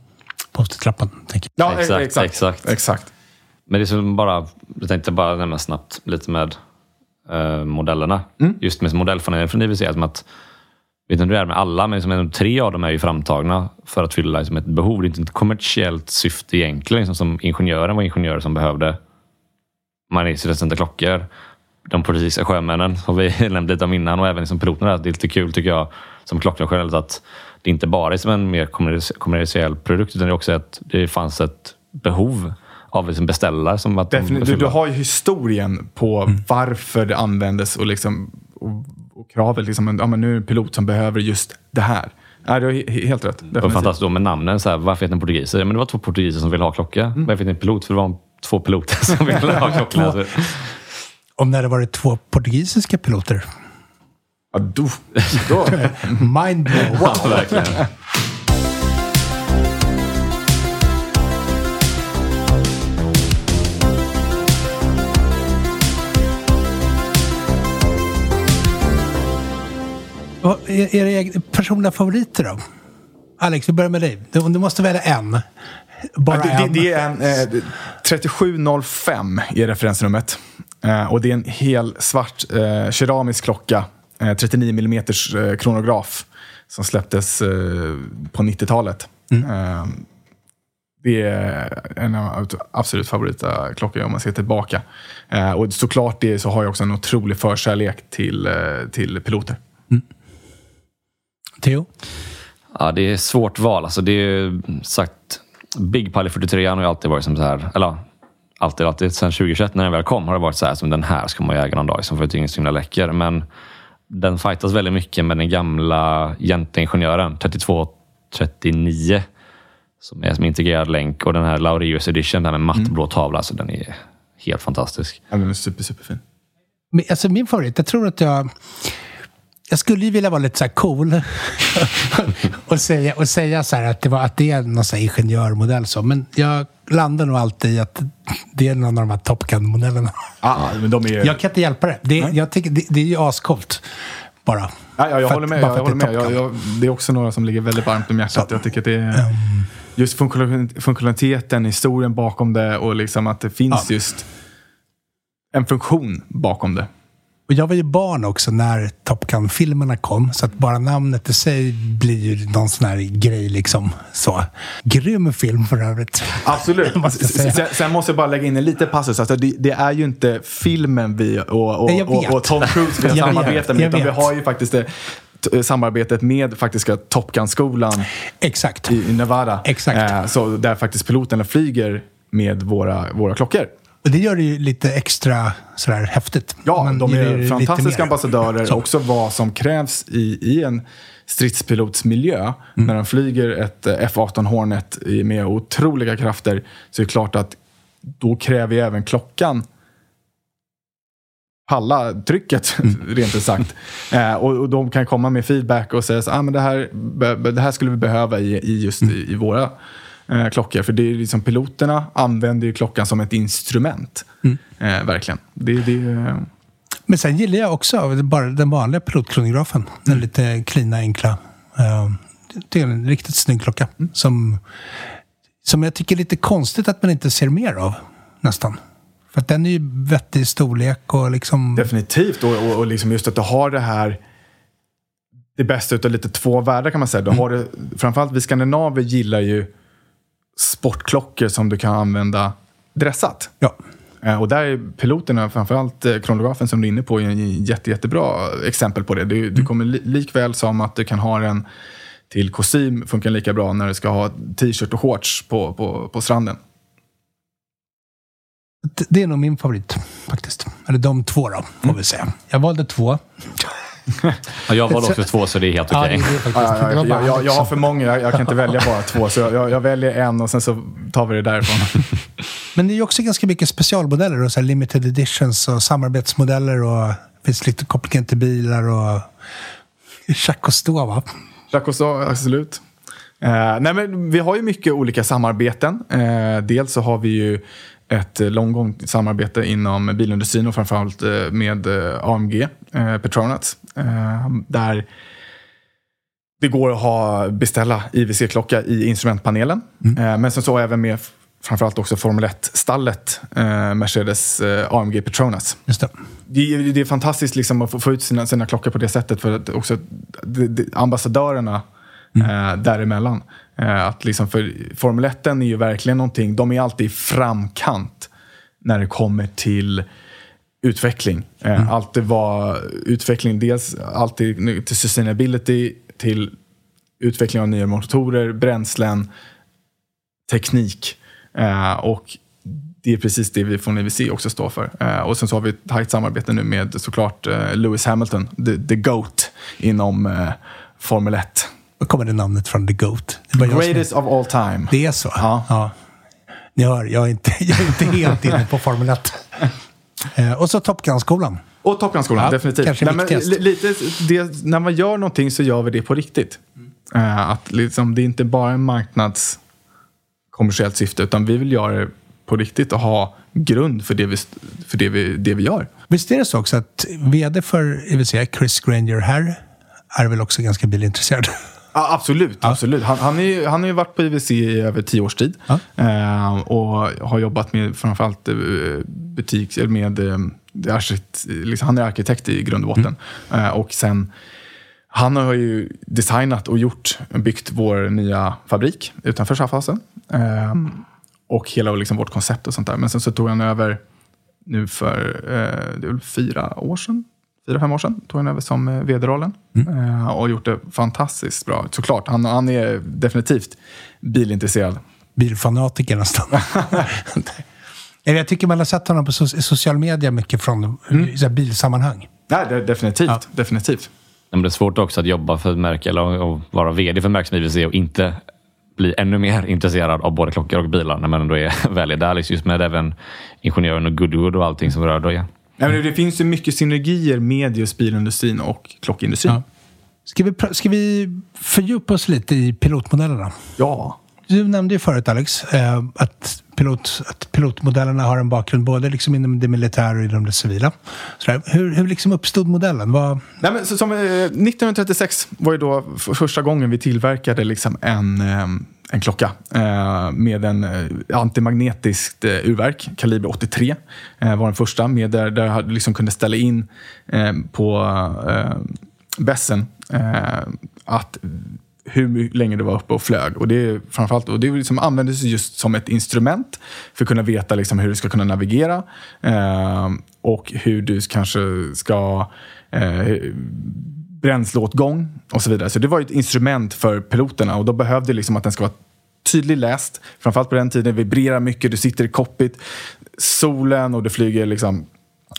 Post-it-trappan. Ja, exakt, exakt, exakt. exakt. Men det är som bara, jag tänkte bara nämna snabbt lite med uh, modellerna. Mm. Just med modellpanelen från IWC. Som att, vet inte hur det är med alla, men liksom, tre av dem är ju framtagna för att fylla liksom, ett behov. Det är inte ett kommersiellt syfte egentligen. Liksom, som ingenjören var ingenjör som behövde magnetresistenta klockor. De portugisiska sjömännen, som vi nämnde lite om innan, och även liksom piloterna. Det är lite kul tycker jag, som klockan generellt, att det inte bara är som en mer kommersiell produkt utan det är också att det fanns ett behov av liksom beställare. Som att Definitivt. Du, du, har ju historien på mm. varför det användes och, liksom, och, och kravet. Liksom, ja, men nu är det en pilot som behöver just det här. Ja, du har helt rätt. Det var fantastiskt då med namnen. Så här, varför heter den portugiser? Men det var två portugiser som ville ha klocka. Mm. Varför heter den pilot? För det var två piloter som ville ha klockan. Om det hade varit två portugisiska piloter Ja, då, då. Mind blow. Wow. Ja, verkligen. Vad är era personliga favoriter då? Alex, vi börjar med dig. Du, du måste välja en. Bara ja, det, en. Det, är en eh, 3705 är referensnumret. Eh, och det är en hel svart eh, keramisk klocka 39 eh, mm eh, kronograf som släpptes eh, på 90-talet. Mm. Det är en av absolut favorita klockor om man ser tillbaka. Och såklart det så har jag också en otrolig förkärlek till, till piloter. Mm. Theo? Ja, det är svårt val. Alltså, det är sagt, Big Pally 43 har ju alltid varit som så här, eller alltid, alltid sedan 2021 när den väl kom har det varit så här som den här ska man ju äga någon dag, liksom, för att det är så himla läcker. Men den fightas väldigt mycket med den gamla jäntingenjören 3239 som är som integrerad länk och den här Laureus edition där med mattblå mm. tavla. Alltså, den är helt fantastisk. Ja, den är super, superfin. Men, alltså, min favorit, jag tror att jag... jag skulle ju vilja vara lite så här cool och, säga, och säga så här att det, var, att det är någon så här ingenjörmodell. Så. Men jag landar nog alltid i att det är någon av de här Top Gun-modellerna. Ah, men de är... Jag kan inte hjälpa det. Det, jag tycker, det, det är ju ascoolt. Bara. Ja, ja, jag håller med. Jag, att håller med. Jag, jag, det är också några som ligger väldigt varmt om hjärtat. Så. Jag tycker att det är just funktional- funktionaliteten, historien bakom det och liksom att det finns Ja. just en funktion bakom det. Och jag var ju barn också när Top Gun-filmerna kom, så att bara namnet i sig blir ju någon sån här grej liksom. Så. Grym film för övrigt. Absolut. Sen, sen måste jag bara lägga in en liten passus. Alltså det, det är ju inte filmen vi och, och, Nej, och, och Tom Cruise vi har samarbetat med. Utan vi har ju faktiskt det, samarbetet med faktiska Top Gun-skolan i Nevada. Exakt. Eh, så där faktiskt piloterna flyger med våra, våra klockor. Och det gör det ju lite extra sådär häftigt. Ja, Man de är fantastiska ambassadörer. Så. Också vad som krävs i, i en stridspilotsmiljö. Mm. När de flyger ett eh, F-18 Hornet med otroliga krafter så är det klart att då kräver ju även klockan palla trycket, Mm. rent ut sagt. Eh, och, och de kan komma med feedback och säga så, ah, men det, här, det här skulle vi behöva i, i just Mm. i, i våra eh, klockor. För det är liksom, piloterna använder ju klockan som ett instrument. Mm. Eh, verkligen. Det, det, eh, Men sen gillar jag också bara den vanliga pilotkronografen. Den Mm. lite klina, enkla. Uh, det är en riktigt snygg klocka. Mm. Som, som jag tycker är lite konstigt att man inte ser mer av. Nästan. För att den är ju vettig storlek och liksom... Definitivt. Och, och, och liksom just att du har det här det bästa utav lite två världar kan man säga. Du har det, framförallt vi skandinaver gillar ju sportklockor som du kan använda dressat. Ja. Eh, Och där är piloterna, framförallt eh, kronografen som du är inne på, är en jätte, jättebra exempel på det. Du, du kommer li, likväl som att du kan ha den till kostym, funkar lika bra när du ska ha t-shirt och shorts på, på, på stranden. Det- Det är nog min favorit faktiskt. Eller de två då, får Mm. vi säga. Jag valde två. Ja, jag valde också två, så det är helt Ja, okej. faktiskt. Ja, ja, var jag, jag, jag, har för många, jag, jag kan inte välja bara två. Så jag, jag väljer en och sen så tar vi det därifrån. Men det är ju också ganska mycket specialmodeller och så här limited editions och samarbetsmodeller och det finns lite kopplingar till bilar och Jacques Cousteau, va? Jacques sa absolut. Eh, nej, men vi har ju mycket olika samarbeten. Eh, dels så har vi ju ett eh, långgångt samarbete inom bilindustrin och framförallt eh, med eh, AMG, Petronas. Där det går att ha, beställa IWC-klocka i instrumentpanelen. Eh, men sen så även med framförallt också Formel 1-stallet eh, Mercedes eh, AMG Petronas. Just det. Det, är- det är fantastiskt liksom att få, få ut sina, sina klockor på det sättet för att också de, de, ambassadörerna eh, däremellan. Eh, att liksom för Formel 1 är ju verkligen någonting, de är alltid i framkant när det kommer till utveckling. Eh, Alltid var utveckling, dels alltid till sustainability, till utveckling av nya motorer, bränslen, teknik. Eh, och det är precis det vi från EVC också står för. Och sen så har vi ett tajt samarbete nu med såklart Lewis Hamilton, the, the GOAT inom Formel 1. Kommer det namnet från The Goat. Det, är bara jag som- Greatest of all time. det är så? Ja. Ni hör, jag är inte, jag är inte helt inne på Formel 1. Eh, och så Top Gun-skolan. Och Top Gun-skolan, Ja, definitivt. kanske Nej, men, lite, det, när man gör någonting så gör vi det på riktigt. Eh, att liksom, det är inte bara en marknads kommersiellt syfte, utan vi vill göra det på riktigt och ha grund för det vi, för det vi, det vi gör. Visst är det så också att vd för EVC, Chris Granger här, är väl också ganska bilintresserad? Ja, absolut. absolut. Han, han, är, han har ju varit på IWC i över tio års tid. Ja. Eh, och har jobbat med framförallt eh, butik, eller med, eh, arkitekt, liksom, han är arkitekt i grund och botten. Eh, och sen, han har ju designat och gjort, byggt vår nya fabrik utanför Schaffhausen. Eh, och hela liksom, vårt koncept och sånt där. Men sen så tog han över nu för eh, det är väl fyra år sedan. Fyra, fem år sedan tog han över som eh, vd-rollen. Eh, och gjort det fantastiskt bra. Såklart, han, han är definitivt bilintresserad. Bilfanatiker nästan. Jag tycker man har sett honom på social media mycket från så här bilsammanhang. Nej, det, definitivt. definitivt. Men det är svårt också att jobba för ett märke eller att vara vd för ett märke som IWC och inte bli ännu mer intresserad av både klockor och bilar när man ändå är väl är där. liksom, Just med även ingenjören och Goodwood och allting som rör det. Nej, men det finns ju mycket synergier med just bilindustrin och klockindustrin. Ja. Ska, vi, ska vi fördjupa oss lite i pilotmodellerna? Ja. Du nämnde ju förut Alex eh, att, pilot, att pilotmodellerna har en bakgrund både liksom inom det militära och inom det civila. Sådär. Hur, hur liksom uppstod modellen? Vad, Nej, men, så, som, eh, 1936 var ju då första gången vi tillverkade liksom en, eh, en klocka eh, med en eh, antimagnetiskt eh, urverk. Kaliber 83 eh, var den första. Med där, där jag liksom kunde ställa in eh, på eh, bässen eh, att hur länge det var uppe och flög. Och det, framförallt, och det liksom användes just som ett instrument för att kunna veta liksom hur du ska kunna navigera eh, och hur du kanske ska eh, bränsleåtgång och så vidare. Så det var ju ett instrument för piloterna och då behövde liksom att den ska vara tydligt läst. Framförallt på den tiden vibrerar mycket, du sitter i cockpit, solen och du flyger liksom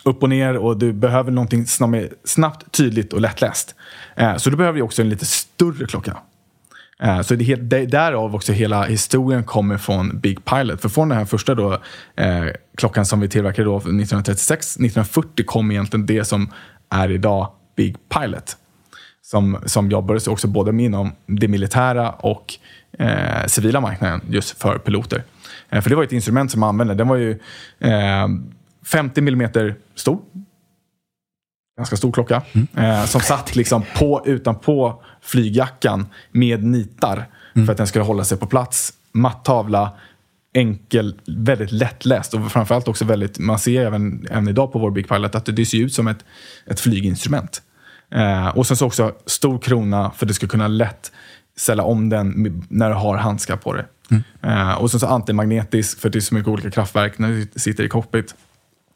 upp och ner och du behöver någonting som är snabbt, tydligt och lättläst. Eh, så du behöver ju också en lite större klocka. Eh, så det är helt, därav också hela historien kommer från Big Pilot. För från den här första då, eh, klockan som vi tillverkade då 1936, 1940 kom egentligen det som är idag Big Pilot. Som, som jobbades också både inom det militära och eh, civila marknaden just för piloter. Eh, för det var ett instrument som man använde. Den var ju eh, 50 millimeter stor ganska stor klocka. Eh, som satt liksom på, utanpå flygjackan med nitar. För att den skulle hålla sig på plats. Matt tavla, enkel, väldigt lättläst. Och framförallt också väldigt, man ser även, även idag på vår Big Pilot att det ser ut som ett, ett flyginstrument. Eh, och sen så också stor krona för att du ska kunna lätt ställa om den när du har handskar på dig. Eh, och sen så antimagnetisk för det är så mycket olika kraftverk när du sitter i cockpit.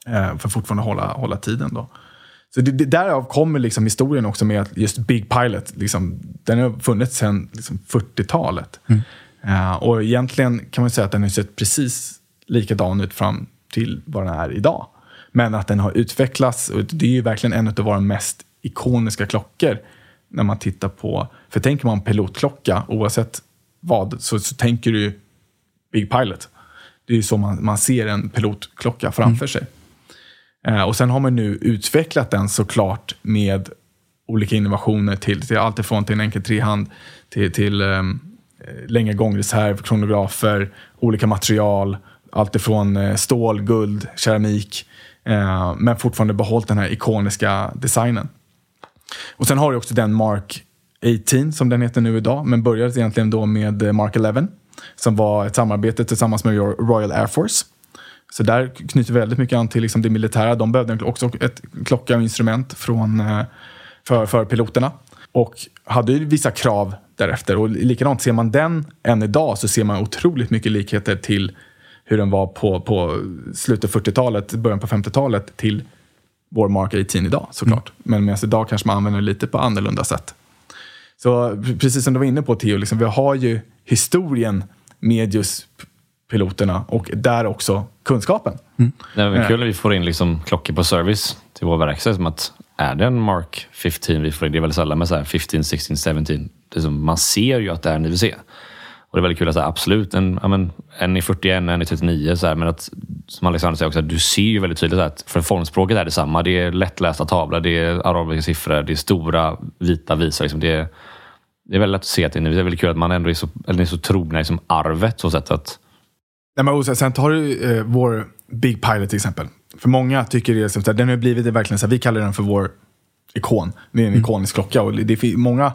Eh, för att fortfarande hålla, hålla tiden då. Så det, det, därav kommer liksom historien också med att just Big Pilot, liksom, den har funnits sedan liksom 40-talet. Eh, och egentligen kan man säga att den har sett precis likadan ut fram till vad den är idag. Men att den har utvecklats, och det är ju verkligen en av våra mest ikoniska klockor när man tittar på, för tänker man pilotklocka, oavsett vad, så, så tänker du Big Pilot. Det är ju så man, man ser en pilotklocka framför sig. Eh, och sen har man nu utvecklat den såklart med olika innovationer till, till allt ifrån till en enkel trehand till, till um, längre gångreserv, kronografer, olika material, allt ifrån eh, stål, guld, keramik, eh, men fortfarande behållit den här ikoniska designen. Och sen har du också den Mark 18 som den heter nu idag, men började egentligen då med eh, Mark 11 som var ett samarbete tillsammans med Royal Air Force. Så där knyter väldigt mycket an till liksom det militära. De behövde också ett klocka och instrument från, eh, för, för piloterna. Och hade ju vissa krav därefter. Och likadant, ser man den än idag så ser man otroligt mycket likheter till hur den var på, på slutet av 40-talet, början på 50-talet till vår Mark 18 idag såklart. Men medan idag kanske man använder det lite på annorlunda sätt. Så precis som du var inne på Theo, liksom, vi har ju historien med just piloterna och där också kunskapen. Det är väl kul när vi får in liksom klockor på service till vår verkstad. Som att är det en Mark 15 vi får in? Det är väldigt sällan med så här 15, 16, 17. Det är som, man ser ju att det är en IWC. Och det är väldigt kul att säga absolut, en, ja, men, en i 41, en i 39. Så här, men att, som Alexander säger också, du ser ju väldigt tydligt att för formspråket är detsamma. Det är lättlästa tavlor, det är arabiska siffror, det är stora vita visor. Liksom. Det, är, det är väldigt lätt att se att det är. Det är väldigt kul att man ändå är så, eller är så trogna liksom arvet. Så sätt att, Nej, men, sen- tar du eh, vår Big Pilot till exempel. För många tycker det är så den har blivit det verkligen så vi kallar den för vår ikon. Det är en ikonisk klocka. Och det är många,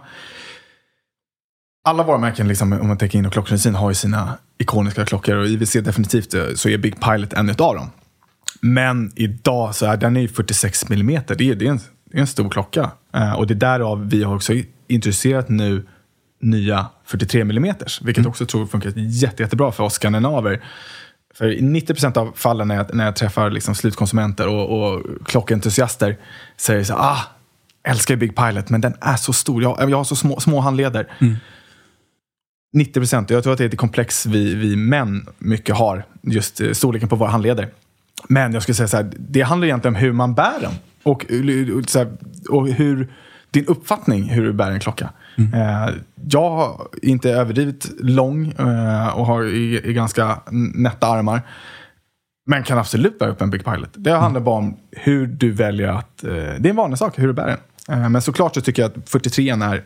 alla våra märken, liksom, om man tänker in och klockindustrin, har ju sina ikoniska klockor. Och IWC definitivt eh, så är Big Pilot en utav dem. Men idag så är den är ju 46 millimeter. Det är, det är, en, det är en stor klocka. Eh, och det är därav vi har också introducerat nu nya 43 mm, vilket också tror funkar jätte, jättebra för oss skandinaver. För i 90% av fallen när jag, när jag träffar liksom slutkonsumenter och, och klockentusiaster säger så ah, älskar Big Pilot, men den är så stor. Jag, jag har så små, små handleder. 90 procent. Jag tror att det är ett komplex vi, vi män mycket har, just eh, storleken på våra handleder. Men jag skulle säga så här, det handlar egentligen om hur man bär den. Och, och, så här, och hur, din uppfattning hur du bär en klocka. Eh, jag är inte överdrivet lång eh, och har i, i ganska nätta armar. Men kan absolut bära upp en Big Pilot. Det handlar bara om hur du väljer att... Eh, det är en vanlig sak hur du bär den. Eh, men såklart så tycker jag att 43 är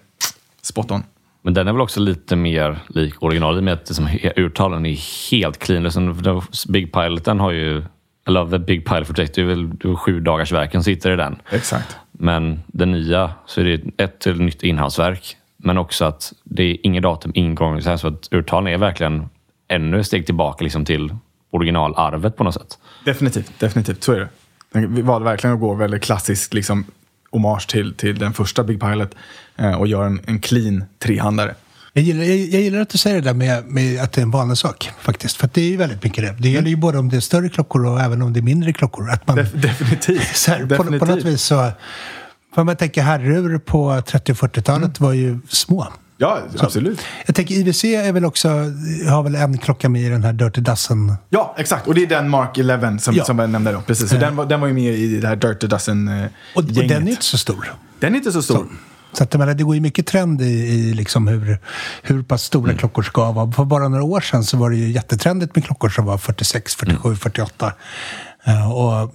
spot on. Men den är väl också lite mer lik original i och med att liksom, urtalen är helt clean. Liksom, Big Piloten har ju, eller The Big Pilot Project, det är väl det är sju dagars verken sitter i den. Exakt. Men den nya, så är det ett till nytt inhalsverk. Men också att det är inget datum, ingen gång. Så, här, så att urtalen är verkligen ännu ett steg tillbaka liksom, till originalarvet på något sätt. Definitivt, definitivt. Så är det. Vi valde verkligen att gå väldigt klassisk liksom, hommage till, till den första Big Pilot eh, och göra en, en clean trehandare. Jag gillar, jag, jag gillar att du säger det där med, med att det är en vanlig sak faktiskt. För det är ju väldigt mycket det. Det gäller ju både om det är större klockor och även om det är mindre klockor. Att man, Def, definitivt. så här, definitivt. På, på något vis så... För man tänker herrur på 30 och 40-talet var ju små. Ja, absolut. Jag tänker IWC är väl också, har väl en klocka med i den här Dirty Dozen. Ja, exakt. Och det är den Mark 11 som, Ja. som jag nämnde då. Precis. Så Eh. den, var, den var ju med i det här Dirty Dozen-gänget. Och, och den är inte så stor. Den är inte så stor. Så att, jag menar, det går ju mycket trend i, i liksom hur, hur pass stora Mm. klockor ska vara. För bara några år sedan så var det ju jättetrendigt med klockor som var 46, 47, Mm. 48. Eh, och,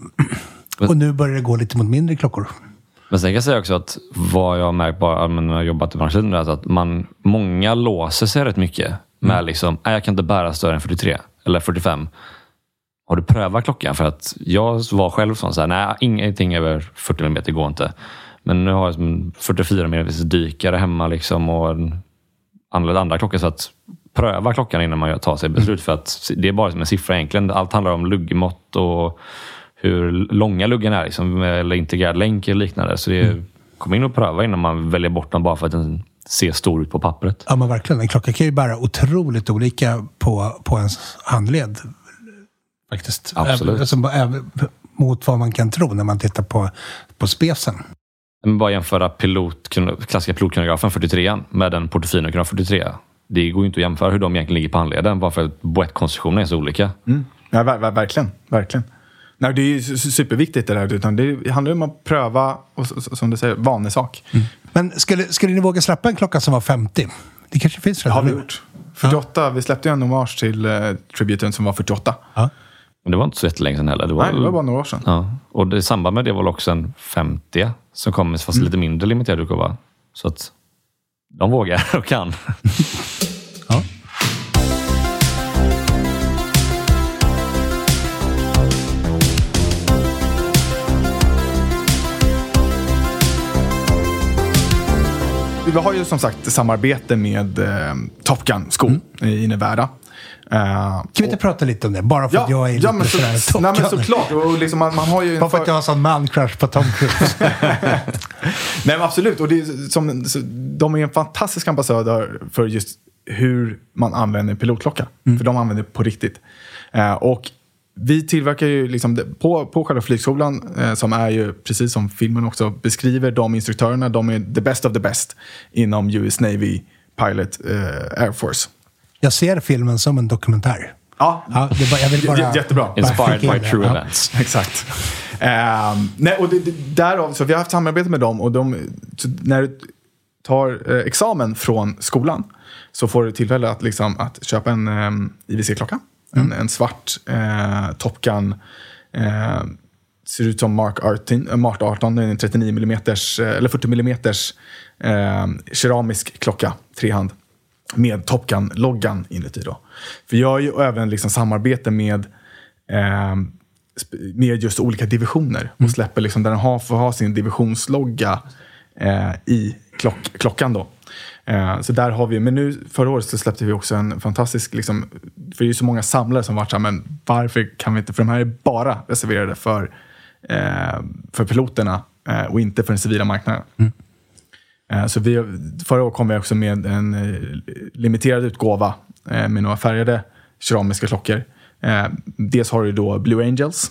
och nu börjar det gå lite mot mindre klockor. Men sen kan jag säga också att vad jag har märkt bara när jag har jobbat i branschen är att man, många låser sig rätt mycket med liksom, nej jag kan inte bära större än 43 eller 45. Har du prövat klockan? För att jag var själv sån, så här, nej ingenting över 40 mm går inte. Men nu har jag som en 44 mm dykare hemma liksom och en andra, klockor. Så att pröva klockan innan man tar sig beslut. För att det är bara som en siffra egentligen. Allt handlar om luggmått och hur långa luggen är, liksom, eller integrerad länk eller liknande. Så det är, kom in och pröva innan man väljer bort den bara för att den ser stor ut på pappret. Ja, men verkligen. En klocka kan ju bära otroligt olika på, på ens handled. Faktiskt. Absolut. Även, alltså, mot vad man kan tro när man tittar på, på spesen. Men bara jämföra pilot, klassiska pilotkronografen 43 med en Portofino 43. Det går ju inte att jämföra hur de egentligen ligger på handleden bara för att boettkonstruktionen är så olika. Mm. Ja, ver, ver, verkligen. verkligen. Nej, det är superviktigt det där. Utan det handlar om att pröva och som du säger, vanesak. Men skulle, skulle ni våga släppa en klocka som var 50? Det kanske finns Det har vi redan nu. gjort. 48, vi släppte ju en hommage till uh, tributen som var 48. Ja. Men det var inte så jättelänge sedan heller. Det var, Nej, det var bara några år sedan. ja. Och det, i samband med det var det också en 50 som kom, fast lite mindre limiterad utgåva. Så att de vågar och kan. Vi har ju som sagt samarbete med eh, Top Gun skor i Nevada. Eh, Kan vi inte prata lite om det? Bara för att jag är lite ja, men så, sådär Top nej, men Gun. såklart. Och liksom man, man har ju Bara för att jag har sån man-crush på Tom Cruise. Nej, men absolut. Och det är som, så, de är en fantastisk ambassadör för just hur man använder pilotklocka. För de använder det på riktigt. Eh, och vi tillverkar ju liksom på, på själva flygskolan, eh, som är ju precis som filmen också beskriver, de instruktörerna, de är the best of the best inom US Navy Pilot eh, Air Force. Jag ser filmen som en dokumentär. Ja, Ja, det är bara, jag vill bara, jättebra. Inspired by true Ja. events. Exakt. Ehm, nej, och det, det, därav, så vi har haft samarbete med dem och de, när du tar eh, examen från skolan så får du tillfälle att, liksom, att köpa en um, IWC-klocka. En, en svart eh, Top Gun. Eh, ser ut som Mark 18, eh, Mark 18 det är en 39 mm, eller 40 mm eh, keramisk klocka, trehand. Med Top Gun-loggan inuti då. För jag har ju även liksom samarbete med eh, med just olika divisioner och släpper liksom där den har, får ha sin divisionslogga eh, i klock, klockan. Då. Eh, så där har vi, men nu förra året så släppte vi också en fantastisk, liksom, för det är ju så många samlare som varit så här, men varför kan vi inte, för de här är bara reserverade för, eh, för piloterna eh, och inte för den civila marknaden. Eh, Så vi, förra året kom vi också med en eh, limiterad utgåva med några färgade keramiska klockor. Dels har du då Blue Angels.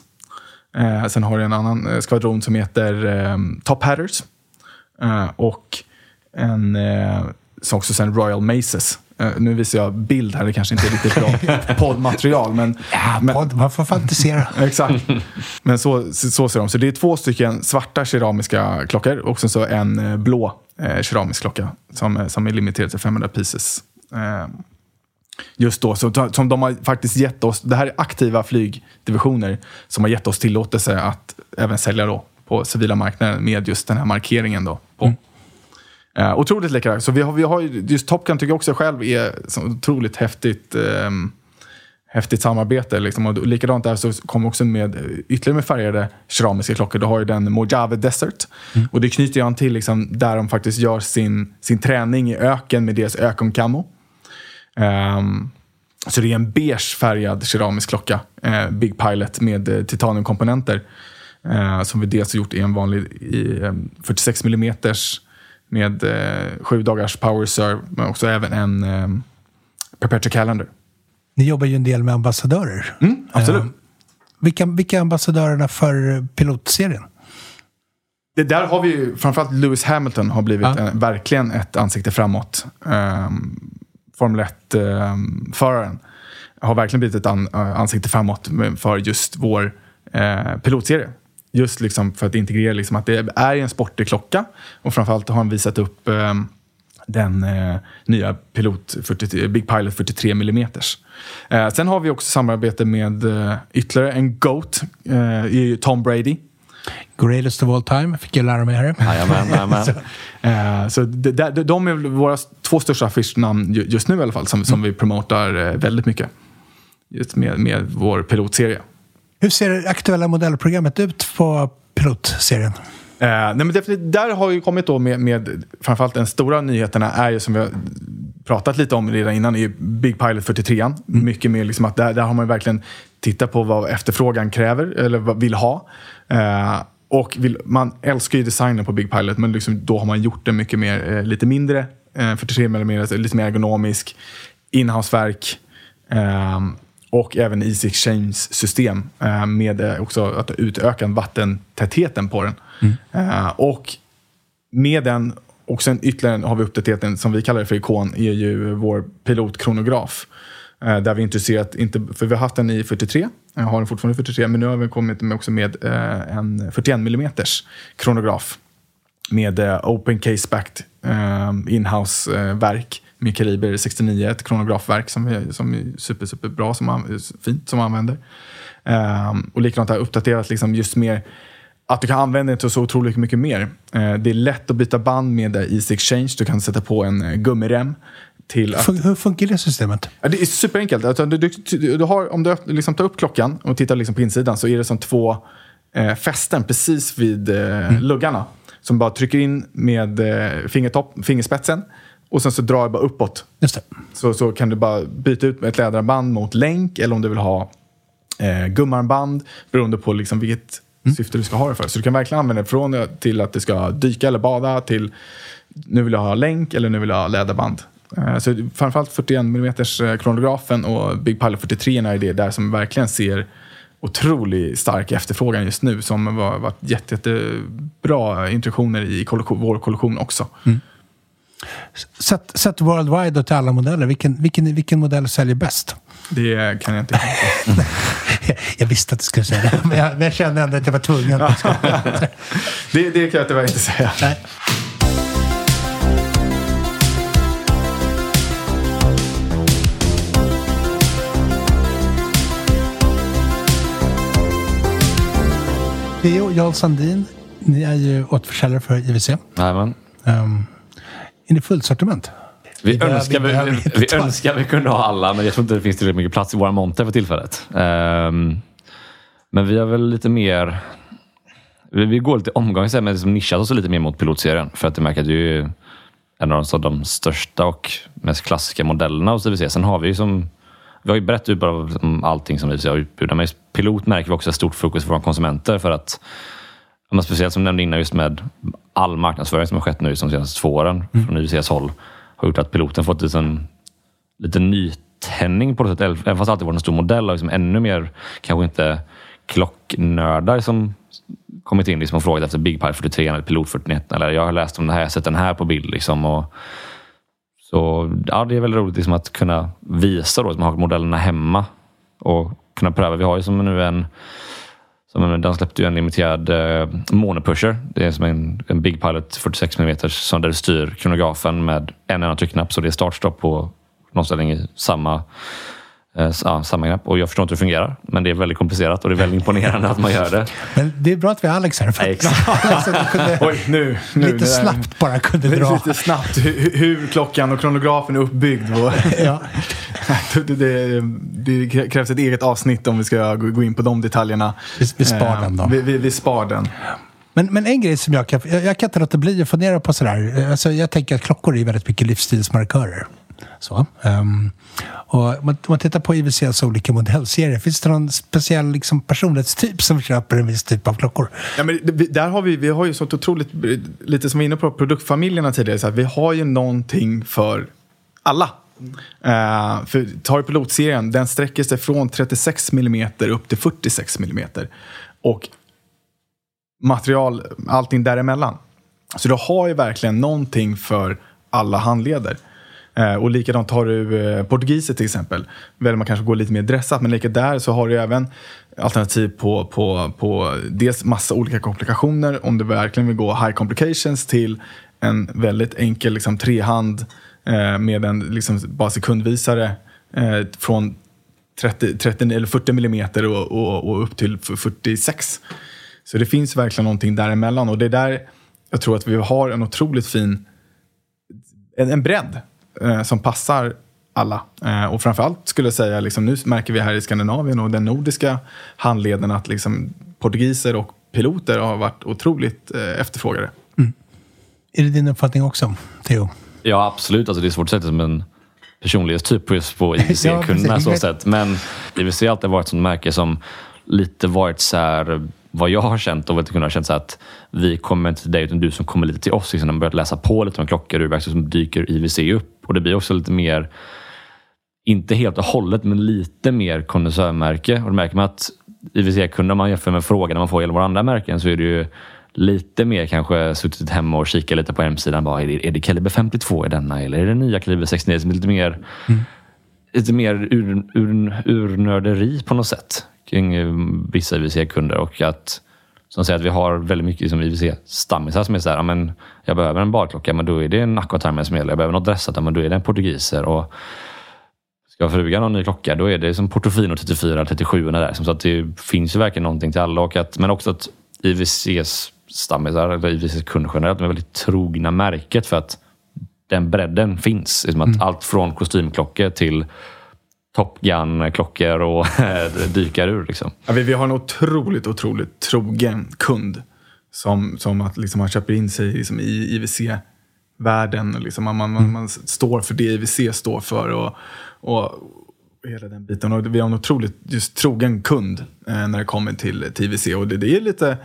Sen har du en annan skvadron som heter Top Hatters. Och en som också sen Royal Maces. Eh, nu visar jag bild här, det kanske inte är riktigt bra poddmaterial. Men, Ja, men, podd, man får fantisera. Exakt. Men så, så, så ser de. Så det är två stycken svarta keramiska klockor och sen så en eh, blå eh, keramisk klocka som, eh, som är limiterad till 500 pieces. Eh, just då. Så, som de har faktiskt gett oss, det här är aktiva flygdivisioner som har gett oss tillåtelse att även sälja då på civila marknaden med just den här markeringen. Då på. Mm. Uh, otroligt läckra. Så vi har, vi har just Top Gun tycker jag också själv är otroligt häftigt. Um, häftigt samarbete. Liksom. Och likadant där så kommer också med ytterligare med färgade keramiska klockor. Du har ju den Mojave Desert. Mm. Och det knyter an till liksom, där de faktiskt gör sin, sin träning i öken med deras ökonkamo. Um, så det är en beige färgad keramisk klocka. Uh, Big Pilot med uh, titaniumkomponenter. Uh, som vi dels har gjort i en vanlig i, um, 46 mm med uh, sju dagars power serve. Men också även en um, Perpetual Calendar. Ni jobbar ju en del med ambassadörer. Mm, absolut. vilka, vilka är ambassadörerna för pilotserien? Det där har vi ju, framförallt Lewis Hamilton har blivit ja. en, verkligen ett ansikte framåt. Um, Formel 1-föraren um, har verkligen blivit ett an, uh, ansikte framåt för just vår uh, pilotserie. Just liksom för att integrera liksom att det är en sportig klocka och framförallt har han visat upp um, den eh, nya Pilot 40, Big Pilot 43 mm. Eh, sen har vi också samarbete med eh, ytterligare en GOAT, eh, Tom Brady. Greatest of all time, fick jag lära mig här. Jajamän, så eh, så de, de, de är våra två största affischnamn just nu i alla fall, som, som vi promotar eh, väldigt mycket. Just med, med vår pilotserie. Hur ser det aktuella modellprogrammet ut på pilotserien? Eh, nej men definitivt, där har ju kommit då med, med framförallt den stora nyheterna är ju som vi har pratat lite om redan innan, är Big Pilot 43. Mm. Mycket mer liksom att där, där har man verkligen tittat på vad efterfrågan kräver eller vill ha. Eh, och vill, man älskar ju designen på Big Pilot men liksom, då har man gjort den mycket mer, eh, lite mindre, eh, 43 mm, lite mer ergonomisk, inhouseverk. Eh, och även Easy Exchange-system eh, med eh, också att utöka vattentätheten på den. Mm. Eh, och med den, och sen ytterligare har vi uppdaterat den som vi kallar det för ikon, är ju vår pilotkronograf. Där vi introducerat, inte, för vi har haft den i 43, jag har den fortfarande i 43, men nu har vi kommit med också med en 41 mm kronograf. Med open case backed inhouse-verk med kaliber 69, ett kronografverk som är, som är super, super bra, som man, fint, som man använder. Um, och likadant har jag uppdaterat liksom just mer att du kan använda det till så otroligt mycket mer. Uh, det är lätt att byta band med Easy Exchange. Du kan sätta på en uh, gummirem. Till att, Hur funkar det systemet? Uh, det är superenkelt. Alltså, du, du, du, har, om du liksom tar upp klockan och tittar liksom på insidan så är det som två eh, fästen precis vid eh, mm. luggarna. Som bara trycker in med fingertopp, fingerspetsen och sen så drar jag bara uppåt. Just det. Så, så kan du bara byta ut ett läderarmband mot länk eller om du vill ha eh, gummarmband beroende på liksom vilket mm. syfte du ska ha det för. Så du kan verkligen använda det från till att det ska dyka eller bada till nu vill jag ha länk eller nu vill jag ha läderband. Eh, så framförallt 41 mm eh, kronografen och Big Pilot 43 är det där som verkligen ser otroligt stark efterfrågan just nu som har varit jätte, jättebra introduktioner i kollektion, vår kollektion också. Mm. Sätt, sätt worldwide till alla modeller. Vilken, vilken, vilken modell säljer bäst? Det kan jag inte. jag visste att du skulle säga det, men jag, men jag kände ändå att jag var tvungen. det, det kan jag tyvärr inte säga. Nej. Theo Jarl Sandin, ni är ju återförsäljare för IWC. Jajamän. Um, är ni fullsortiment? Vi, vi, önskar, vi, vi, vi önskar vi kunde ha alla, men jag tror inte det finns tillräckligt mycket plats i våra monter för tillfället. Um, men vi har väl lite mer... Vi, vi går lite omgång men liksom nischat oss lite mer mot pilotserien. För att jag märker att det är en av de, de största och mest klassiska modellerna hos IWC. Sen har vi ju som... Vi har ju brett utbud av liksom allting som IWC har utbud Men pilot märker vi också ett stort fokus för våra konsumenter för att speciellt som du nämnde innan, just med all marknadsföring som har skett nu de senaste två åren mm. från IWCs håll har gjort att piloten fått lite, lite nytändning på något sätt. Även fast det alltid varit en stor modell och liksom ännu mer, kanske inte klocknördar som kommit in liksom och frågat efter Big Pie 43 eller Pilot 41. Eller jag har läst om det här, jag har sett den här på bild. Liksom och, så ja, det är väldigt roligt liksom att kunna visa då, att man har modellerna hemma och kunna pröva. Vi har ju som nu en som, den släppte ju en limiterad eh, monopusher. Det är som en, en Big Pilot 46 mm som där du styr kronografen med en enda tryckknapp. Så det är startstopp på nollställning i samma ja, samma grepp. Och jag förstår inte hur det fungerar, men det är väldigt komplicerat och det är väldigt imponerande att man gör det. Men det är bra att vi har Alex här. För exakt. Alex kunde, Oj, nu, nu. lite snabbt bara kunde dra. Lite snabbt hur, hur klockan och kronografen är uppbyggd. Och Ja. det, det, det krävs ett eget avsnitt om vi ska gå in på de detaljerna. Vi- vi spar den då. Eh, Vi, vi, vi spar den. Men, men en grej som jag kan... Jag, jag kan inte låta bli att fundera på sådär. Alltså, jag tänker att klockor är väldigt mycket livsstilsmarkörer. Så. um, och om man, om man tittar på IWCs olika modellserier, finns det någon speciell liksom, personlighetstyp som köper en viss typ av klockor? Ja, men det- vi- där har vi, vi har ju så otroligt, lite som vi var inne på produktfamiljerna tidigare, så att vi har ju någonting för alla. Uh, för tar du pilotserien, den sträcker sig från 36 mm upp till 46 mm. Och material, allting däremellan. Så du har ju verkligen någonting för alla handleder. Eh, och likadant tar du eh, portugiser till exempel. Väl man kanske går lite mer dressat, men lika där så har du även alternativ på, på, på dels massa olika komplikationer om du verkligen vill gå high complications till en väldigt enkel liksom, trehand eh, med en liksom, bara sekundvisare eh, från 30, 30 eller 40 millimeter och, och, och upp till 46. Så det finns verkligen någonting däremellan och det är där jag tror att vi har en otroligt fin en, en bredd eh, som passar alla. Eh, och framförallt skulle jag säga, liksom, nu märker vi här i Skandinavien och den nordiska handleden att liksom, portugiser och piloter har varit otroligt eh, efterfrågade. Är det din uppfattning också, Theo? Ja, absolut. Alltså, det är svårt att sätta som en personlighetstyp på Ja, IWC-kunderna så sätt. Men IWC har alltid varit ett märke som lite varit så här, vad jag har känt och vad kunderna har känt så att vi kommer inte till dig utan du som kommer lite till oss. Liksom, när man börjat läsa på lite om klockor, urverk så dyker IWC upp. Och det blir också lite mer, inte helt och hållet, men lite mer kondensörmärke. Och då märker man att IWC-kunder, om man jämför med frågan man får i våra andra märken, så är det ju lite mer kanske suttit hemma och kikat lite på hemsidan. Bara, är, det, är det kaliber 52 i denna eller är det nya kaliber 69? Som är lite mer, mm lite mer ur, ur, urnörderi på något sätt kring eh, vissa IWC-kunder. Och att som säger att vi har väldigt mycket som IWC-stammisar som är så här, ja, men jag behöver en badklocka, men då är det en Aquatermen som gäller. Jag behöver något dressat, men då är det en portugiser. Och ska frugan ha en ny klocka, då är det som Portofino 34, 37 där. Så att det finns ju verkligen någonting till alla. Och att, men också att IWC-stammisar, eller IWC-kunder generellt, de är väldigt trogna märket för att den bredden finns. Liksom att Allt från kostymklockor till Top Gun-klockor och dykarur. Liksom. Ja, vi, vi har en otroligt, otroligt trogen kund som, som att liksom man köper in sig liksom i IWC-världen. Liksom man, man, man, man står för det IWC står för. Och, och hela den biten. Och vi har en otroligt just trogen kund eh, när det kommer till, till IWC. Och det, det är lite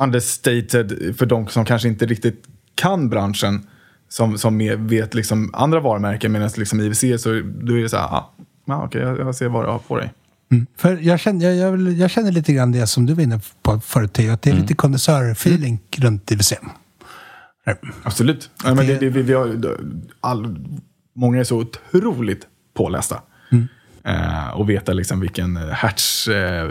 understated för de som kanske inte riktigt kan branschen. Som, som vet liksom andra varumärken. Medan liksom IWC så då är det så här, ah, ah, okej, jag, jag ser vad du har på dig. För jag känner, jag, jag, jag känner lite grann det som du var inne på förut, Theo, att det är lite kondensörfeeling runt IWC. Absolut. Ja, men det, det, vi, vi har, all, många är så otroligt pålästa. Eh, och veta liksom vilken hertz eh,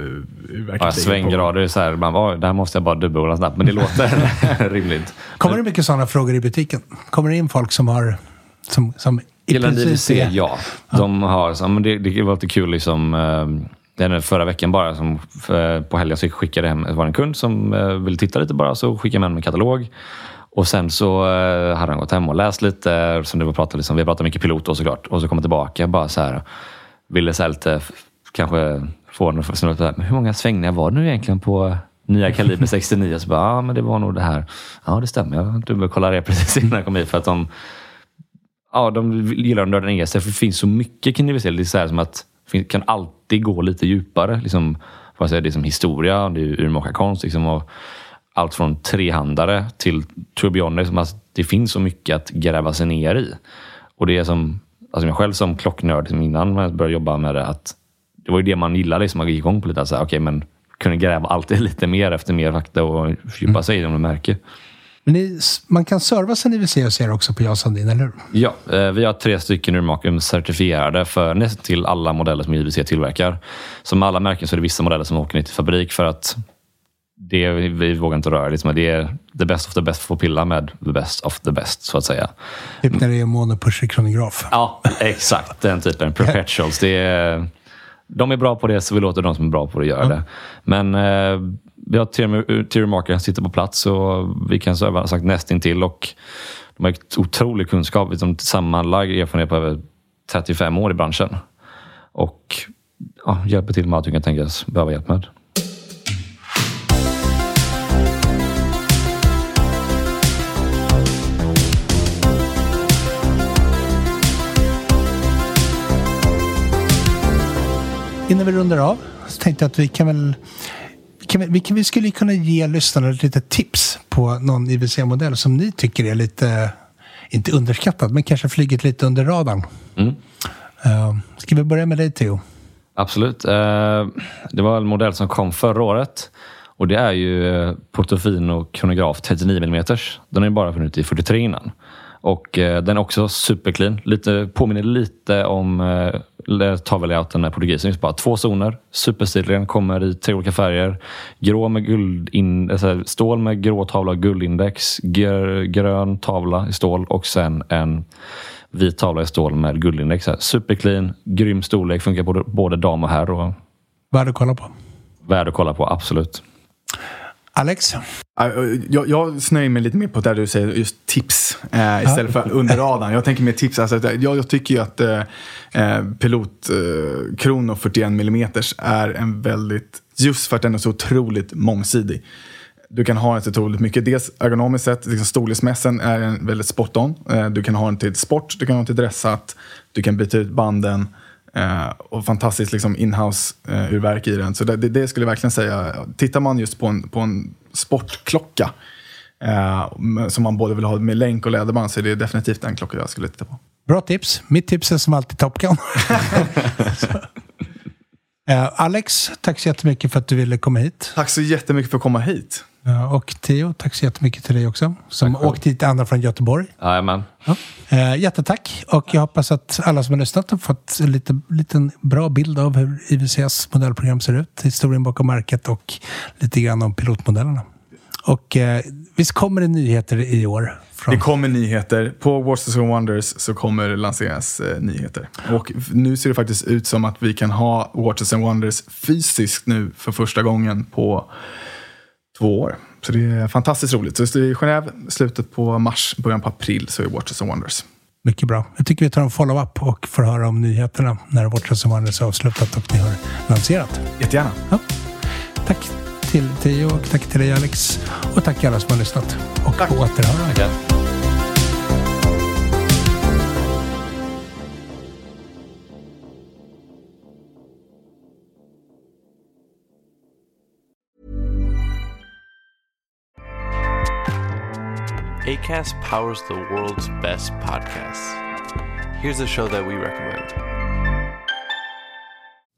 Ja, svänggrader är så här, man "Oj, det här måste jag bara dubbelkolla snabbt. Men det låter rimligt. Kommer det mycket sådana frågor i butiken? Kommer det in folk som har... Som, som i Gällande IWC, är- ja. De har, så, men det, det var lite kul. Liksom, eh, den är förra veckan bara, som, eh, på helgen så skickade hem, det var en kund som eh, ville titta lite bara, så skickade jag med en katalog. Och sen så eh, hade han gått hem och läst lite, som det var pratat, liksom, vi pratade mycket pilot då såklart. Och så kom han tillbaka bara så här, ville så här lite, kanske få honom att snurra men hur många svängningar var det nu egentligen på eh, nya kaliber 69? Så bara, ja men det var nog det här. Ja det stämmer, jag dubbelkollade det precis innan jag kom hit för att de Ja, de gillar att nörda ner sig för det finns så mycket kring IWC. Det är så här som att det kan alltid gå lite djupare. Liksom, vad säger, det är som historia, det är urmakarkonst. Liksom, och allt från trehandare till turbioner. Liksom, alltså, det finns så mycket att gräva sig ner i. Och det är som, alltså jag själv som klocknörd liksom innan jag började jobba med det, att det var ju det man gillade. Liksom, man gick igång på lite. Så här, okay, men kunde gräva alltid lite mer efter mer fakta och fördjupa sig i det man märker. Men det, man kan serva sin IWC och ser också på Jan Sandin, eller hur? Ja, eh, vi har tre stycken urmakare certifierade för nästan till alla modeller som IWC tillverkar. Som alla märken så är det vissa modeller som åker ner till fabrik för att det vi vågar inte röra. Liksom. Det är the best of the best får pilla med the best of the best, så att säga. Typ när det är monopushig kronograf. Ja, exakt. Den typen. Perpetuals. Det är, de är bra på det, så vi låter de som är bra på det göra det. Men eh, vi har Theory Marker sitter på plats och vi kan serva sagt nästintill och de har otrolig kunskap. Liksom, sammanlagd erfarenhet på över 35 år i branschen. Och ja, hjälper till med allt du kan tänkas behöva hjälp med. Innan vi rundar av så tänkte jag att vi kan väl kan, vi, kan, vi skulle kunna ge lyssnarna lite tips på någon IWC-modell som ni tycker är lite, inte underskattad, men kanske flugit lite under radarn. Mm. Uh, ska vi börja med dig Theo? Absolut. Uh, det var en modell som kom förra året. Och det är ju uh, Portofino kronograf 39 mm. Den har ju bara funnits i 43 innan. Och uh, den är också superclean. Lite, påminner lite om uh, tavellayouten med portugisen. Just bara två zoner. Superstilen kommer i tre olika färger. Grå med guld in, alltså, stål med grå tavla och guldindex. Gr, grön tavla i stål och sen en vit tavla i stål med guldindex. Superclean, grym storlek, funkar både, både dam och herr. Och... Värd att kolla på. Värd att kolla på, absolut. Alex? Jag, jag snöjer mig lite mer på det du säger, just tips eh, istället för under radarn. Jag tänker mer tips. Alltså, jag, jag tycker ju att eh, eh Pilot eh, Krono 41 mm är en väldigt, just för att den är så otroligt mångsidig. Du kan ha den till otroligt mycket. Dels ergonomiskt sett, liksom storleksmässen är den väldigt spot on. Eh, du kan ha den till sport, du kan ha den till dressat, du kan byta ut banden. Uh, och fantastiskt liksom inhouse-urverk uh, i den. Så det, det, skulle jag verkligen säga. Tittar man just på en, på en sportklocka uh, som man både vill ha med länk och läderband så är det definitivt den klocka jag skulle titta på. Bra tips. Mitt tips är som alltid Top Gun. Alex, tack så jättemycket för att du ville komma hit. Tack så jättemycket för att komma hit. Och Theo, tack så jättemycket till dig också. Som åkte hit andra från Göteborg. Jajamän. Ja. Eh, jättetack. Och jag hoppas att alla som har lyssnat har fått en lite, liten bra bild av hur IWCs modellprogram ser ut. Historien bakom märket och lite grann om pilotmodellerna. Och eh, visst kommer det nyheter i år? Från... Det kommer nyheter. På Watches and Wonders så kommer det lanseras eh, nyheter. Och nu ser det faktiskt ut som att vi kan ha Watches and Wonders fysiskt nu för första gången på två år. Så det är fantastiskt roligt. Så i Genève, slutet på mars, början på april, så är Watches and Wonders. Mycket bra. Jag tycker vi tar en follow-up och får höra om nyheterna när Watches and Wonders är avslutat och ni har lanserat. Jättegärna. Ja. Tack till Theo och tack till dig Alex. Och tack alla som har lyssnat. Och tack. på återhörande. ACAST powers the world's best podcasts. Here's a show that we recommend.